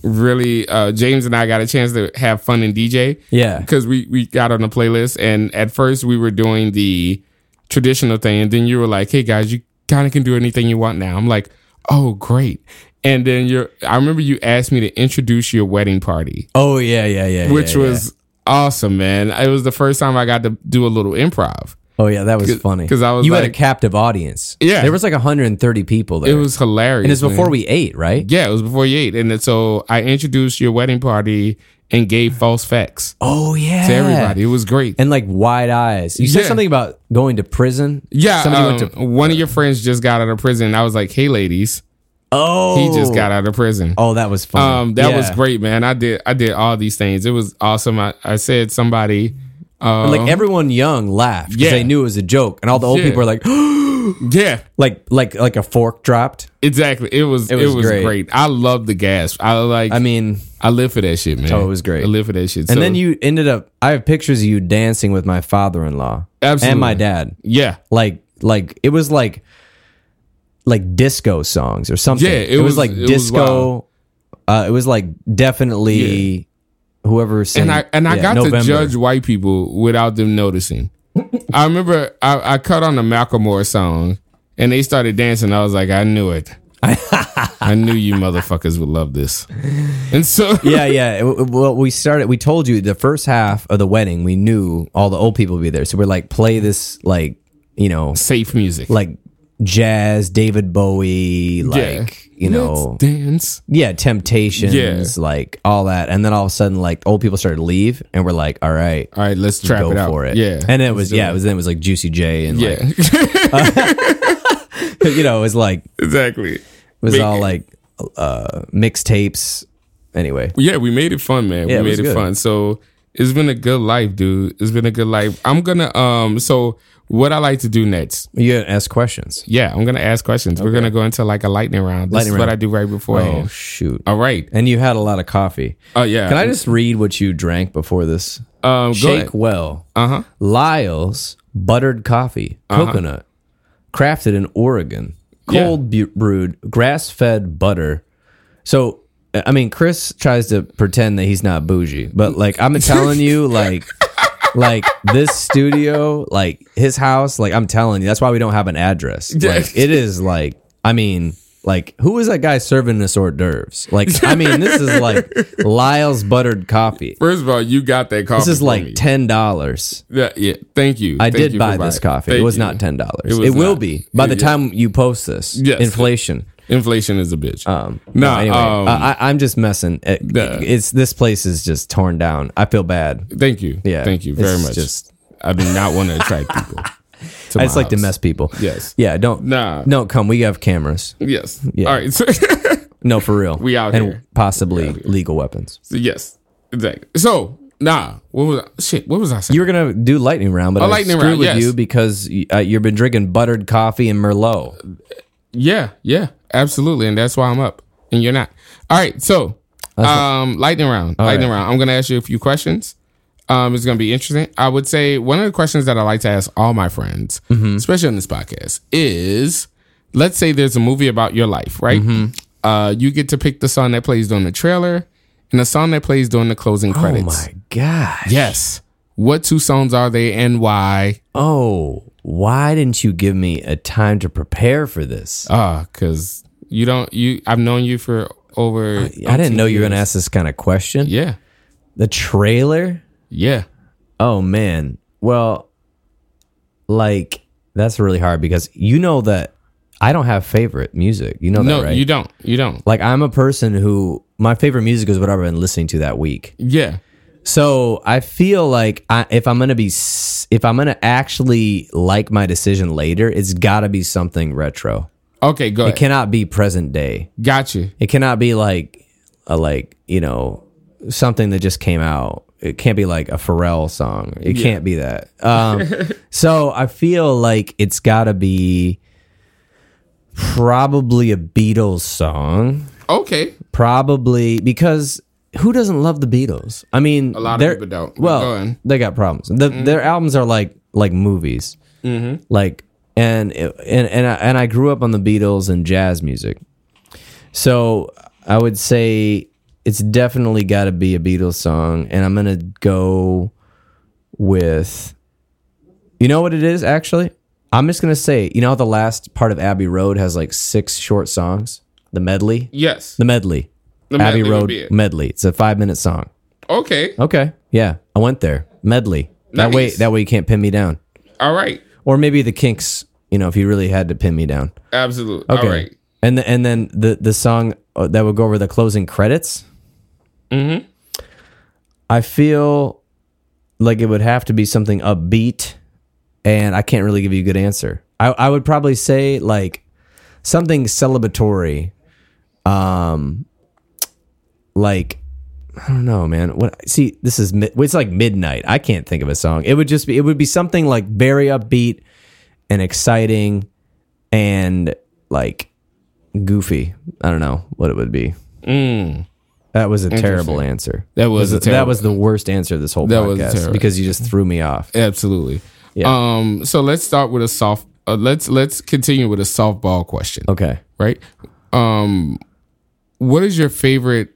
really uh, James and I got a chance to have fun and DJ. Yeah. because we we got on the playlist, and at first we were doing the traditional thing, and then you were like, "Hey guys, you kind of can do anything you want now." I'm like, "Oh, great!" And then you're, I remember you asked me to introduce your wedding party, Oh yeah, yeah, yeah. which yeah, yeah. was awesome, man. It was the first time I got to do a little improv. Oh yeah, that was funny because I was you had a captive audience. Yeah. there was like 130 people there. It was hilarious. and it's before man. we ate, right? Yeah, it was before you ate, and then, so I introduced your wedding party and gave false facts Oh yeah, to everybody. It was great. and like wide eyes. You said Yeah. something about going to prison. Yeah, somebody um, went to. one of your friends just got out of prison. I was like, "Hey, ladies, Oh, he just got out of prison." Oh, that was funny. Um, that Yeah. was great, man. I did, I did all these things. It was awesome. I, I said somebody, uh, like everyone young laughed because Yeah. they knew it was a joke, and all the old Yeah. people were like, yeah, like like like a fork dropped. exactly. It was, it was was, great. great. I love the gasp. I like, I mean, I live for that shit, man. Oh, it was great. I live for that shit. and then you ended up. I have pictures of you dancing with my father-in-law Absolutely. and my dad. yeah, Like like it was like like disco songs or something. Yeah, it, was- like it was disco. uh, it was like definitely whoever sang. and I and I yeah, got November. to judge white people without them noticing. I remember I, I cut on the Macklemore song and they started dancing. I was like, I knew it. I knew you motherfuckers would love this. And so yeah, yeah. Well, we started. We told you the first half of the wedding. We knew all the old people would be there, so we're like, play this like you know safe music. like jazz, David Bowie, like Yeah. you know, Let's dance. yeah, Temptations, Yeah. like all that. And then all of a sudden, like old people started to leave, and we're like, all right, All right, let's trap go it out. for it. Yeah. and it was yeah, it was then it was like Juicy J and Yeah. like you know, it was like exactly, it was Make- all like uh mixtapes. Anyway, Yeah, we made it fun, man. Yeah, it we was made it good. fun. So it's been a good life, dude. It's been a good life. I'm gonna um so what I like to do next. you ask questions. Yeah, I'm gonna ask questions. We're gonna go into like a lightning round. This Lightning is what. I do right before. Oh shoot! All right. And you had a lot of coffee. Oh yeah. Can I just read what you drank before this? um Shake well. Uh huh. Lyle's buttered coffee, Uh-huh. coconut, crafted in Oregon, Yeah. cold bu- brewed, grass fed butter. So, I mean, Chris tries to pretend that he's not bougie, but like I'm telling you, like, like this studio, like his house, like I'm telling you, that's why we don't have an address. Like it is like, I mean. Like who is that guy serving us hors d'oeuvres? Like I mean, this is like Lyle's buttered coffee. First of all, you got that coffee. This is like ten dollars. yeah, yeah. Thank you. I Thank did you buy this coffee. it was you. not ten dollars. It It, was will not. be by the Yeah. time you post this. Yes. Inflation. Inflation is a bitch. Um, No, no, anyway, um, I, I'm just messing. It- Nah. it's this place is just torn down. I feel bad. Thank you. Yeah, Thank you very much. just- I do not want to attract people. I just like to house. mess people. Yes. Yeah. Don't. Nah. No, come. We have cameras. Yes. Yeah. All right. So, No, for real. We out and here. possibly legal weapons. so yes. Exactly. So nah. What was I, shit? What was I saying? You were gonna do lightning round, but A I lightning screwed round, with yes. you because uh, you've been drinking buttered coffee and Merlot. Yeah, yeah, absolutely, and that's why I'm up, and you're not. All right, so um, lightning round, lightning right. round. I'm gonna ask you a few questions. Um, it's gonna be interesting. I would say one of the questions that I like to ask all my friends, Mm-hmm. especially on this podcast, is let's say there's a movie about your life, right? Mm-hmm. Uh, you get to pick the song that plays during the trailer and the song that plays during the closing credits. Oh my gosh. Yes. What two songs are they and why? Oh, why didn't you give me a time to prepare for this? Ah, because you don't you. I've known you for over. I didn't know you were going to ask this kind of question. Yeah. The trailer? Yeah. Oh man. Well, like that's really hard because you know that I don't have favorite music. You know No, that, right? you don't. You don't. like I'm a person who my favorite music is whatever I've been listening to that week. Yeah. So I feel like I, if I'm gonna be if I'm gonna actually like my decision later, it's got to be something retro. Okay, go It ahead. cannot be present day. Gotcha. It cannot be like a like you know something that just came out. It can't be like a Pharrell song. It can't be that. Um, so I feel like it's got to be probably a Beatles song. Okay. Probably because who doesn't love the Beatles? I mean, A lot of people don't. Well, Go they got problems. The, Their albums are like like movies. Mm-hmm. Like and and and I, and I grew up on the Beatles and jazz music. So I would say it's definitely got to be a Beatles song, and I'm gonna go with. You know what it is actually? I'm just gonna say. You know how the last part of Abbey Road has like six short songs. The medley. Yes. The medley. The Abbey medley Road it. medley. It's a five minute song. Okay. Okay. Yeah, I went there. Medley. That way. That way you can't pin me down. All right. Or maybe the Kinks. You know, if you really had to pin me down. Absolutely. Okay. All right. And the, and then the the song uh, that would go over the closing credits. Mm-hmm. I feel like it would have to be something upbeat, and I can't really give you a good answer. I, I would probably say like something celebratory, um, like I don't know, man. What? See, this is mid, it's like midnight. I can't think of a song. It would just be it would be something like very upbeat and exciting, and like goofy. I don't know what it would be. Mm. That was a terrible answer. That was a that was the worst answer of this whole That was podcast terrible. because you just threw me off. Absolutely. Yeah. Um. So let's start with a soft. Uh, let's let's continue with a softball question. Okay. Right. Um. What is your favorite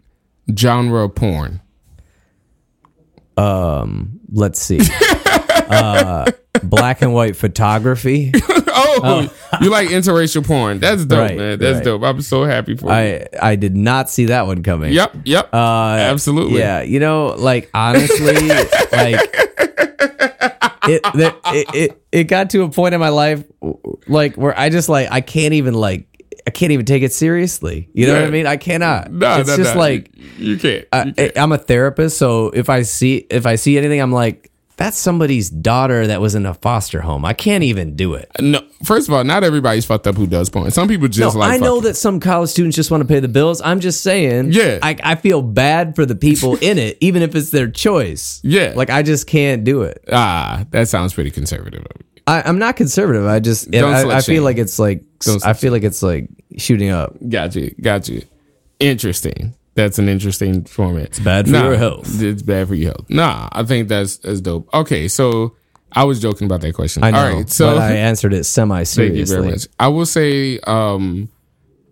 genre of porn? Let's see. uh, black and white photography. Oh, you like interracial porn? That's dope, Right, man. That's right. dope. I'm so happy for you. I I did not see that one coming. Yep. Yep. Uh, Absolutely. Yeah. You know, like honestly, like it, it it it got to a point in my life like where I just like I can't even like I can't even take it seriously. You know what I mean? I cannot. No, it's no, just no. like you can't. I, I'm a therapist, so if I see if I see anything, I'm like, that's somebody's daughter that was in a foster home. I can't even do it. no. First of all, not everybody's fucked up who does porn. Some people just No, like. I know that some college students just want to pay the bills. I'm just saying. Yeah. I, I feel bad for the people in it, even if it's their choice. Yeah. Like I just can't do it. Ah, that sounds pretty conservative. I, I'm not conservative. I just Don't I, I feel like it's like Don't I feel like it's like shooting up. Got you. Got you. Interesting. That's an interesting format. It's bad for your health. It's bad for your health. Nah, I think that's that's dope. Okay, so I was joking about that question. I know. All right, so I answered it semi thank you very seriously. much. I will say, um,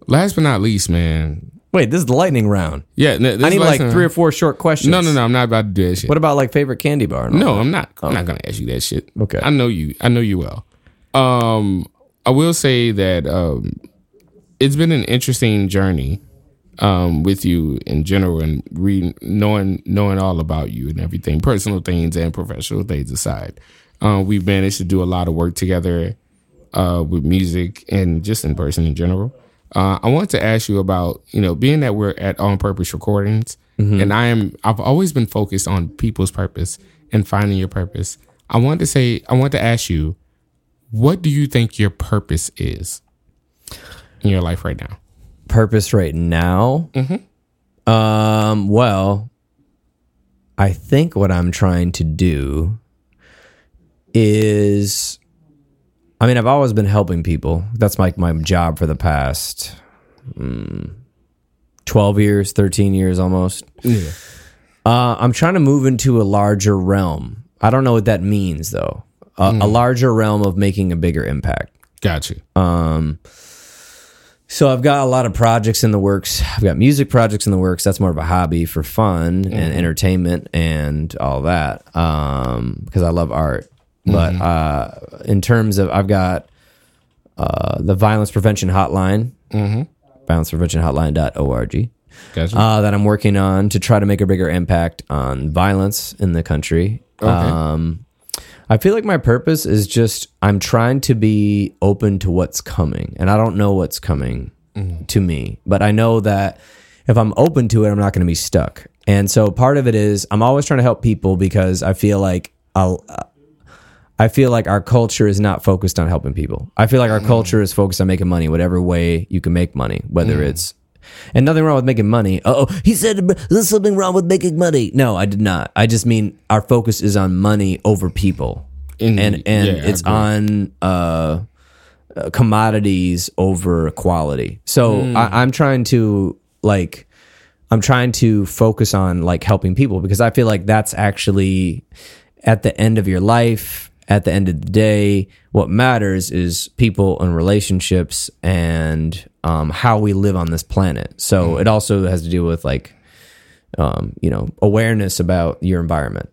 last but not least, man. Wait, this is the lightning round. Yeah, this I need like one- three or four short questions. No, no, no. I'm not about to do that shit. What about like favorite candy bar? No, that? I'm not. I'm not gonna ask you that shit. Okay. I know you. I know you well. Um, I will say that um, it's been an interesting journey um, with you in general, and re- knowing knowing all about you and everything, personal things and professional things aside. Um, we've managed to do a lot of work together uh, with music and just in person in general. Uh, I want to ask you about you know being that we're at On Purpose Recordings, and I am I've always been focused on people's purpose and finding your purpose. I want to say I want to ask you, what do you think your purpose is in your life right now? Purpose right now? Mm-hmm. Um, well, I think what I'm trying to do is I mean, I've always been helping people. That's like my job for the past mm, 12 years, 13 years almost. Yeah. Uh, I'm trying to move into a larger realm. I don't know what that means though. A, Mm. a larger realm of making a bigger impact. Got you. Um, so I've got a lot of projects in the works. I've got music projects in the works. That's more of a hobby for fun and entertainment and all that. Um, because I love art. But uh, in terms of, I've got uh, the violence prevention hotline, Mm-hmm. violencepreventionhotline.org, Got you. uh, that I'm working on to try to make a bigger impact on violence in the country. Okay. Um, I feel like my purpose is just I'm trying to be open to what's coming, and I don't know what's coming mm-hmm. to me, but I know that if I'm open to it, I'm not going to be stuck. And so part of it is I'm always trying to help people because I feel like I'll. I feel like our culture is not focused on helping people. I feel like our mm-hmm. culture is focused on making money, whatever way you can make money, whether mm-hmm. it's and nothing wrong with making money. Oh, he said there's something wrong with making money. No, I did not. I just mean our focus is on money over people, In- and and yeah, it's on uh, uh, commodities over quality. So I, I'm trying to like I'm trying to focus on like helping people because I feel like that's actually at the end of your life, at the end of the day, what matters is people and relationships and um, how we live on this planet. So it also has to do with like um, you know awareness about your environment,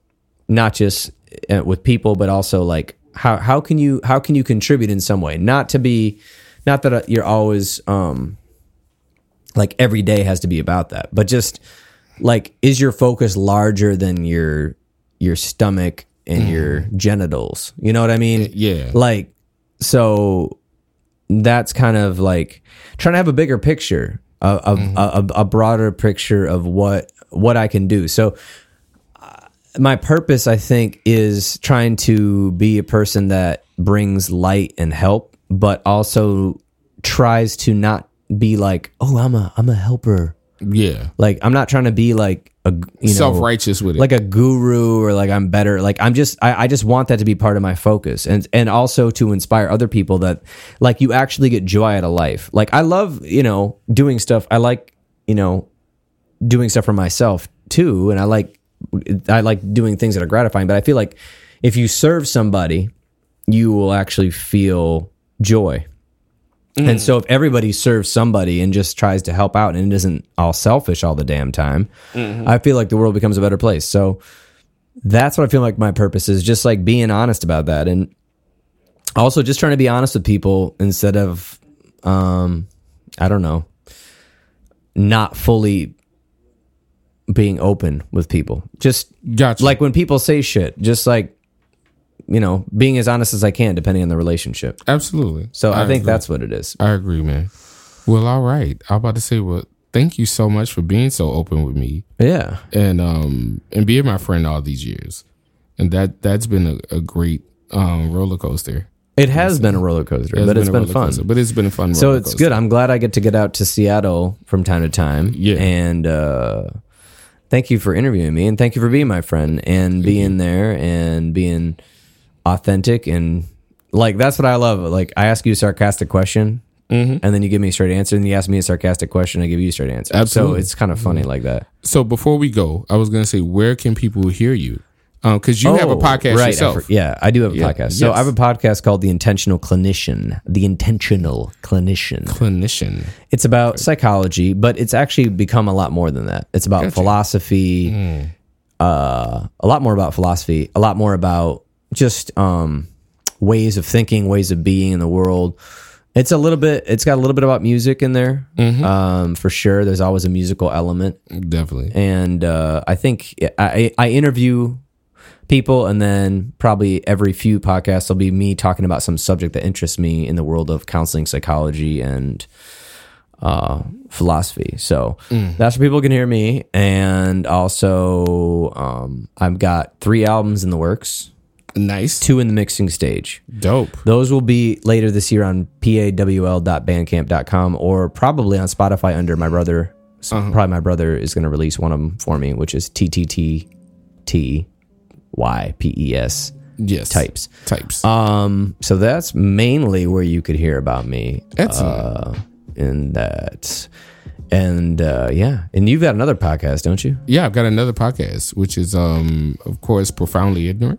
not just uh, with people, but also like how how can you how can you contribute in some way? Not to be, not that uh, you're always um, like every day has to be about that, but just like is your focus larger than your your stomach and mm. your genitals? You know what I mean? Eh, yeah. Like so that's kind of like trying to have a bigger picture, a, mm-hmm. a, a, a broader picture of what what I can do. So uh, my purpose, I think, is trying to be a person that brings light and help, but also tries to not be like, oh, I'm a I'm a helper. Yeah. Like I'm not trying to be like a you know Self righteous with it. like a guru or like I'm better. Like I'm just I, I just want that to be part of my focus and and also to inspire other people that like you actually get joy out of life. Like I love, you know, doing stuff. I like, you know, doing stuff for myself too. And I like I like doing things that are gratifying. But I feel like if you serve somebody, you will actually feel joy. And so if everybody serves somebody and just tries to help out and it isn't all selfish all the damn time, I feel like the world becomes a better place. So that's what I feel like my purpose is just like being honest about that and also just trying to be honest with people instead of um I don't know not fully being open with people. Just Gotcha. like when people say shit, just like you know, being as honest as I can depending on the relationship. Absolutely. So I, think agree. that's what it is. I agree, man. Well, all right. I'm about to say, well, thank you so much for being so open with me Yeah. and um and being my friend all these years. And that that's been a, a great um roller coaster. It has been a roller coaster, but it's a been fun. coaster, but it's been a fun. So it's good. I'm glad I get to get out to Seattle from time to time. Yeah. And uh, thank you for interviewing me and thank you for being my friend and being there and being authentic and like that's what I love. Like I ask you a sarcastic question Mm-hmm. and then you give me a straight answer and you ask me a sarcastic question, I give you a straight answer. Absolutely. So it's kind of funny like that. So before we go, I was gonna say, where can people hear you? Because you have a Oh, podcast right, I yourself. for- yeah, I do have a Yeah, podcast. So yes. I have a podcast called The Intentional Clinician. The Intentional Clinician. Clinician. It's about psychology, but it's actually become a lot more than that. It's about philosophy, Hmm. uh, a lot more about philosophy, a lot more about just um, ways of thinking, ways of being in the world. It's a little bit. It's got a little bit about music in there, Mm-hmm. um, for sure. There's always a musical element, Definitely. and uh, I think I, I interview people, and then probably every few podcasts will be me talking about some subject that interests me in the world of counseling, psychology, and uh, philosophy. So that's where people can hear me, and also um, I've got three albums in the works, Nice. two in the mixing stage. Dope. Those will be later this year on pawl.bandcamp.com or probably on Spotify under my brother. So Probably my brother is going to release one of them for me, which is TTTTYPES Yes. types. Types. Um, so that's mainly where you could hear about me. Excellent. Uh, in that, and uh, yeah, and you've got another podcast, don't you? yeah, I've got another podcast, which is, um, of course, profoundly ignorant,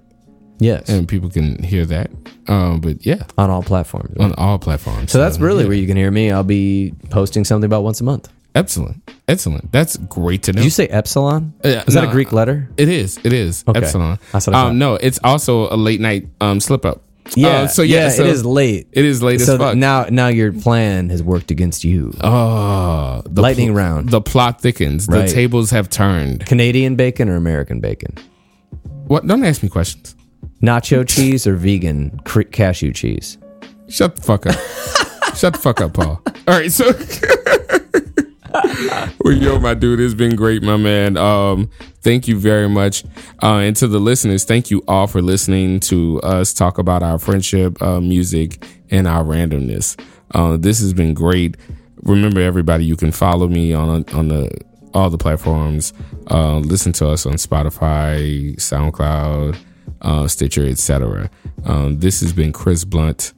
Yes, and people can hear that. Um, but yeah, on all platforms. on all platforms. so that's really where you can hear me. I'll be posting something about once a month. excellent. Excellent. That's great to know. Did you say epsilon? Uh, is that a Greek letter? It is. It is. Okay. Epsilon. That's what I um, no, it's also a late night um slip up. Yeah. Uh, so yeah, so it is late. It is late so as fuck. now, now your plan has worked against you. oh, the Lightning round. The plot thickens. Right. The tables have turned. Canadian bacon or American bacon? What? Don't ask me questions. Nacho cheese or vegan cr- cashew cheese? Shut the fuck up. Shut the fuck up, Paul. All right, so well, yo, my dude, it's been great, my man. Um, thank you very much, uh, and to the listeners, thank you all for listening to us talk about our friendship, uh, music, and our randomness. Uh, this has been great. Remember, everybody, you can follow me on on the all the platforms. Uh, listen to us on Spotify, SoundCloud, uh, Stitcher, etc. Um, this has been Chris Blunt.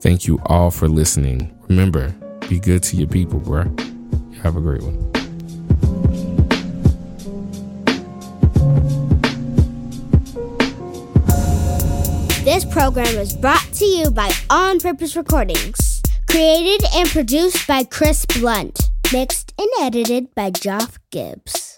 Thank you all for listening. Remember, be good to your people, bro. Have a great one. This program is brought to you by On Purpose Recordings. Created and produced by Chris Blunt. Mixed and edited by Joff Gibbs.